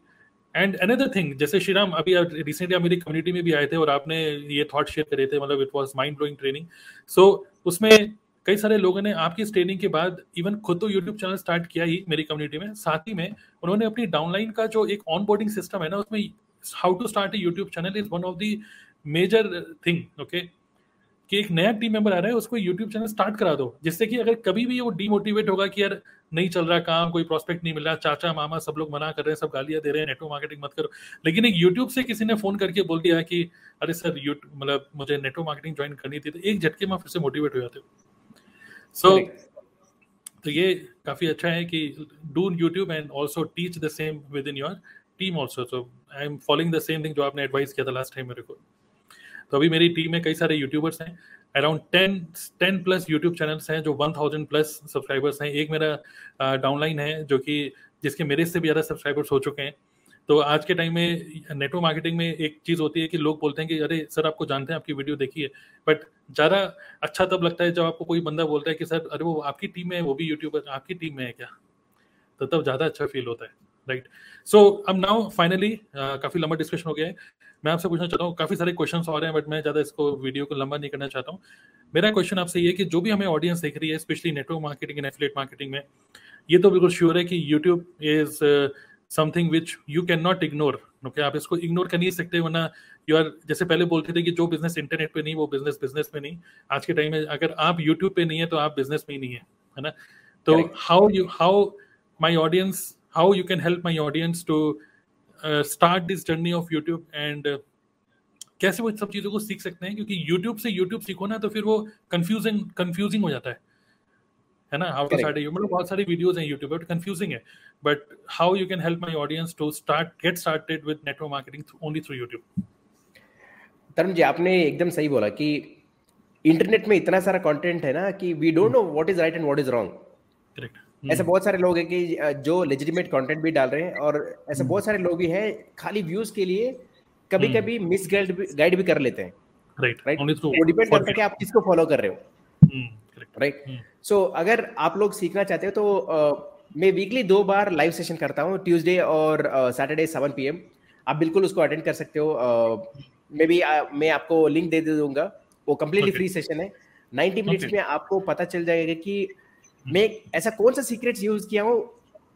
एंड अनदर थिंग जैसे श्रीराम, अभी रिसेंटली आप मेरी कम्युनिटी में भी आए थे और आपने ये थॉट शेयर करे थे मतलब it was mind blowing training so उसमें कई सारे लोगों ने आपकी इस ट्रेनिंग के बाद इवन खुद तो यूट्यूब चैनल स्टार्ट किया ही मेरी कम्युनिटी में। साथ ही में उन्होंने अपनी डाउनलाइन का जो एक ऑन बोर्डिंग सिस्टम है ना, उसमें how to start a YouTube channel is one of the major thing okay कि एक नया टीम मेंबर आ रहा है, उसको यूट्यूब चैनल स्टार्ट करा दो, जिससे कि अगर कभी भी वो डीमोटिवेट होगा कि यार नहीं चल रहा काम कोई प्रोस्पेक्ट नहीं मिल रहा चाचा मामा सब लोग मना कर रहे हैं सब गालियाँ दे रहे हैं नेटवर्क मार्केटिंग मत करो। लेकिन एक यूट्यूब से किसी ने फ़ोन करके बोल दिया कि अरे सर मतलब मुझे नेटवर्क मार्केटिंग ज्वाइन करनी थी। तो एक झटके में फिर से मोटिवेट हो जाते हो। सो तो ये काफ़ी अच्छा है कि do YouTube and also teach the same within your team also so I am following the same thing जो आपने एडवाइस किया था लास्ट टाइम मेरे को। तो अभी मेरी टीम में कई सारे यूट्यूबर्स हैं। Around ten ten plus YouTube channels हैं, जो वन थाउज़ेंड प्लस सब्सक्राइबर्स हैं। एक मेरा डाउनलाइन है, जो कि, जिसके मेरे से भी ज़्यादा सब्सक्राइबर्स हो चुके हैं। तो आज के टाइम में, नेटवर्क मार्केटिंग में एक चीज़ होती है कि लोग बोलते हैं कि, अरे, सर, आपको जानते हैं, आपकी वीडियो देखी है। बट ज़्यादा अच्छा तब लगता है जब आपको कोई बंदा बोलता है कि, सर, अरे, वो आपकी टीम में है, वो भी यूट्यूबर, आपकी टीम में है क्या? तो तब ज़्यादा अच्छा फील होता है राइट सो अब नाउ फाइनली काफ़ी लंबा डिस्कशन हो गया है। मैं आपसे पूछना चाहता हूँ काफ़ी सारे क्वेश्चन आ रहे हैं बट मैं ज़्यादा इसको वीडियो को लंबा नहीं करना चाहता हूँ। मेरा क्वेश्चन आपसे ये कि जो भी हमें ऑडियंस देख रही है specially network marketing and affiliate marketing में ये तो बिल्कुल श्योर है कि YouTube is something which you can not ignore okay आप इसको इग्नोर कर नहीं सकते वरना यू आर जैसे पहले बोलते थे कि जो बिज़नेस इंटरनेट पे नहीं वो बिज़नेस बिज़नेस में नहीं। आज के टाइम में अगर आप यूट्यूब पे नहीं है तो आप बिज़नेस में ही नहीं है है ना? तो how you how my audience how you can help my audience to start this journey of YouTube and कैसे वो सब चीज़ों को सीख सकते हैं? क्योंकि यूट्यूब से यूट्यूब सीखो ना तो फिर वो कंफ्यूजिंग कंफ्यूजिंग हो जाता है। है ना? हाउ टू स्टार्ट मतलब बहुत सारी वीडियोस हैं यूट्यूब पे कंफ्यूजिंग है। But how you can help my audience to start get started with network marketing only through YouTube Tarun ji आपने एकदम सही बोला कि इंटरनेट में इतना सारा कंटेंट है ना कि we don't know what is right and what is wrong correct ऐसे बहुत सारे लोग हैं कि जो लेजिटिमेट कंटेंट भी डाल रहे हैं और ऐसे बहुत सारे लोग भी हैं खाली व्यूज़ के लिए कभी कभी मिस गाइड भी कर लेते हैं। राइट राइट वो डिपेंड करता है कि आप किसको फॉलो कर रहे हो। Right hmm. सो so, अगर आप लोग सीखना चाहते हो तो मैं वीकली दो बार लाइव सेशन करता हूँ ट्यूसडे और सैटरडे सेवन पी आप बिल्कुल उसको अटेंड कर सकते हो। मे बी मैं आपको लिंक दे दे दूँगा। वो कम्प्लीटली फ्री सेशन है। Ninety minutes. में आपको पता चल जाएगा कि. मैं ऐसा कौन सा सीक्रेट्स यूज़ किया हूँ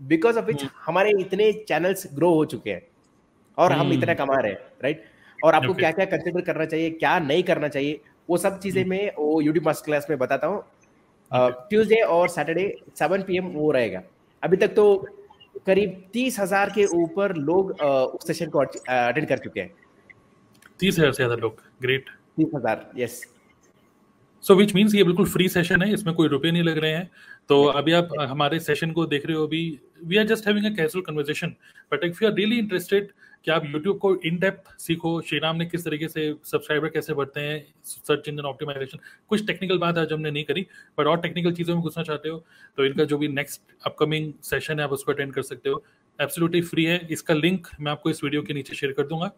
बिकॉज़ ऑफ़ विच हमारे इतने चैनल्स ग्रो हो चुके हैं और हम इतना कमा रहे हैं राइट और आपको क्या क्या कंसिडर करना चाहिए क्या नहीं करना चाहिए वो सब चीज़ें मैं वो यूट्यूब मास्टर क्लास में बताता हूँ। ट्यूसडे और सैटरडे सेवन पी वो रहेगा। अभी तक तो करीब तीस हज़ार के ऊपर लोग उस सेशन को अटेंड कर चुके हैं। तीस हज़ार से ज़्यादा लोग ग्रेट तीस हज़ार यस सो विच मीन्स ये बिल्कुल फ्री सेशन है इसमें कोई रुपए नहीं लग रहे हैं। तो अभी आप हमारे सेशन को देख रहे हो अभी we are just having a casual conversation but if you are really interested कि आप यूट्यूब को इन डेप्थ सीखो, श्रीराम ने किस तरीके से सब्सक्राइबर कैसे बढ़ते हैं सर्च इंजन ऑप्टिमाइजेशन कुछ टेक्निकल बात आज हमने नहीं करी बट और टेक्निकल चीज़ों में घुसना चाहते हो तो इनका जो भी नेक्स्ट अपकमिंग सेशन है, आप उसको अटेंड कर सकते हो। एब्सोल्युटली फ्री है, इसका लिंक मैं आपको इस वीडियो के नीचे शेयर कर दूँगा।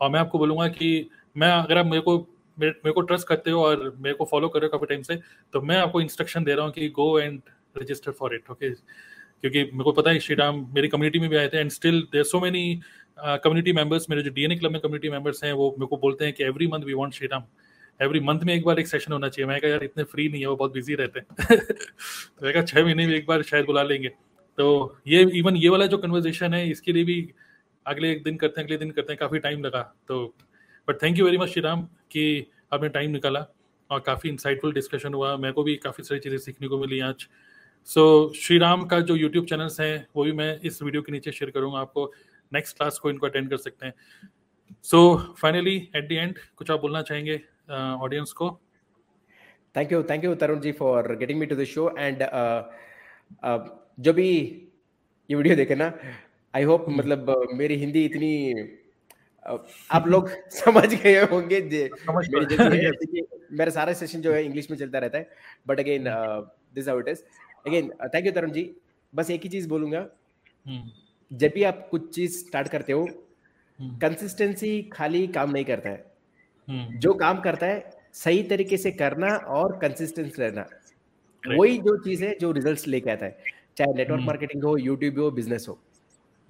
और मैं आपको बोलूँगा कि मैं, अगर आप मेरे को मेरे को ट्रस्ट करते हो और मेरे को फॉलो कर रहे हो काफ़ी टाइम से तो मैं आपको इंस्ट्रक्शन दे रहा हूँ कि go and register for it okay क्योंकि मेरे को पता है श्रीराम मेरी कम्युनिटी में भी आए थे and still there so many community members मेरे जो डीएनए क्लब में कम्युनिटी मेंबर्स हैं, वो मेरे को बोलते हैं कि every month we want Shriram every month में एक बार एक सेशन होना चाहिए। मैं कहा, यार, इतने फ्री नहीं है, वो बहुत बिज़ी रहते हैं। तो मैं कहा, छह महीने में एक बार शायद बुला लेंगे। तो ये इवन ये वाला जो कन्वर्जेशन है, इसके लिए भी अगले एक दिन करते हैं, अगले दिन करते हैं, काफ़ी टाइम लगा। तो but thank you very much Shri Ram कि आपने टाइम निकाला और काफ़ी इंसाइटफुल डिस्कशन हुआ। मेरे को भी काफ़ी सारी चीज़ें सीखने को मिली आज। सो so, श्री राम का जो यूट्यूब चैनल्स हैं वो भी मैं इस वीडियो के नीचे शेयर करूँगा। आपको नेक्स्ट क्लास को इनको अटेंड कर सकते हैं। So finally at the end कुछ आप बोलना चाहेंगे ऑडियंस uh, को? Thank you thank you Tarun ji for getting me to the show and जो भी ये वीडियो देखे ना आई होप hmm. मतलब मेरी हिंदी इतनी आप लोग समझ गए होंगे मेरी मेरा सारा सेशन जो है इंग्लिश में चलता रहता है। But again this how it is again thank you Tarun ji बस एक ही चीज़ बोलूँगा। hmm. जब भी आप कुछ चीज़ स्टार्ट करते हो कंसिस्टेंसी हम्म। खाली काम नहीं करता है। हम्म। जो काम करता है सही तरीके से करना और कंसिस्टेंस रहना। वही जो चीज़ है जो रिजल्ट्स लेके आता है। चाहे नेटवर्क मार्केटिंग हम्म। हो यूट्यूब हो बिज़नेस हो।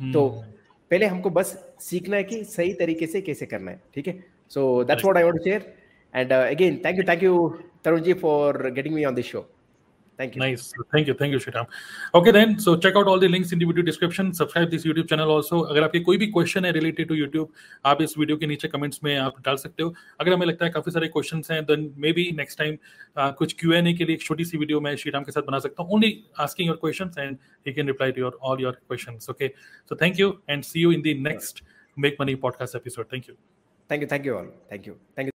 तो पहले हमको बस सीखना है कि सही तरीके से कैसे करना है ठीक है? So that's what I want to share and again thank you thank you Tarun ji for getting me on this show Thank you. Nice. Thank you. Thank you, Shriram. Okay, then. So check out all the links in the video description. Subscribe this YouTube channel also. अगर आपके कोई भी question है related to YouTube आप इस video के नीचे comments में आप डाल सकते हो अगर हमें लगता है काफ़ी सारे क्वेश्चन हैं then may be next time कुछ क्यू एन ए के लिए एक छोटी सी वीडियो मैं श्रीराम के साथ बना सकता हूँ only asking your question and he can reply to your all your question okay so thank you and see you in the next make money podcast episode thank you thank you thank you all thank you thank you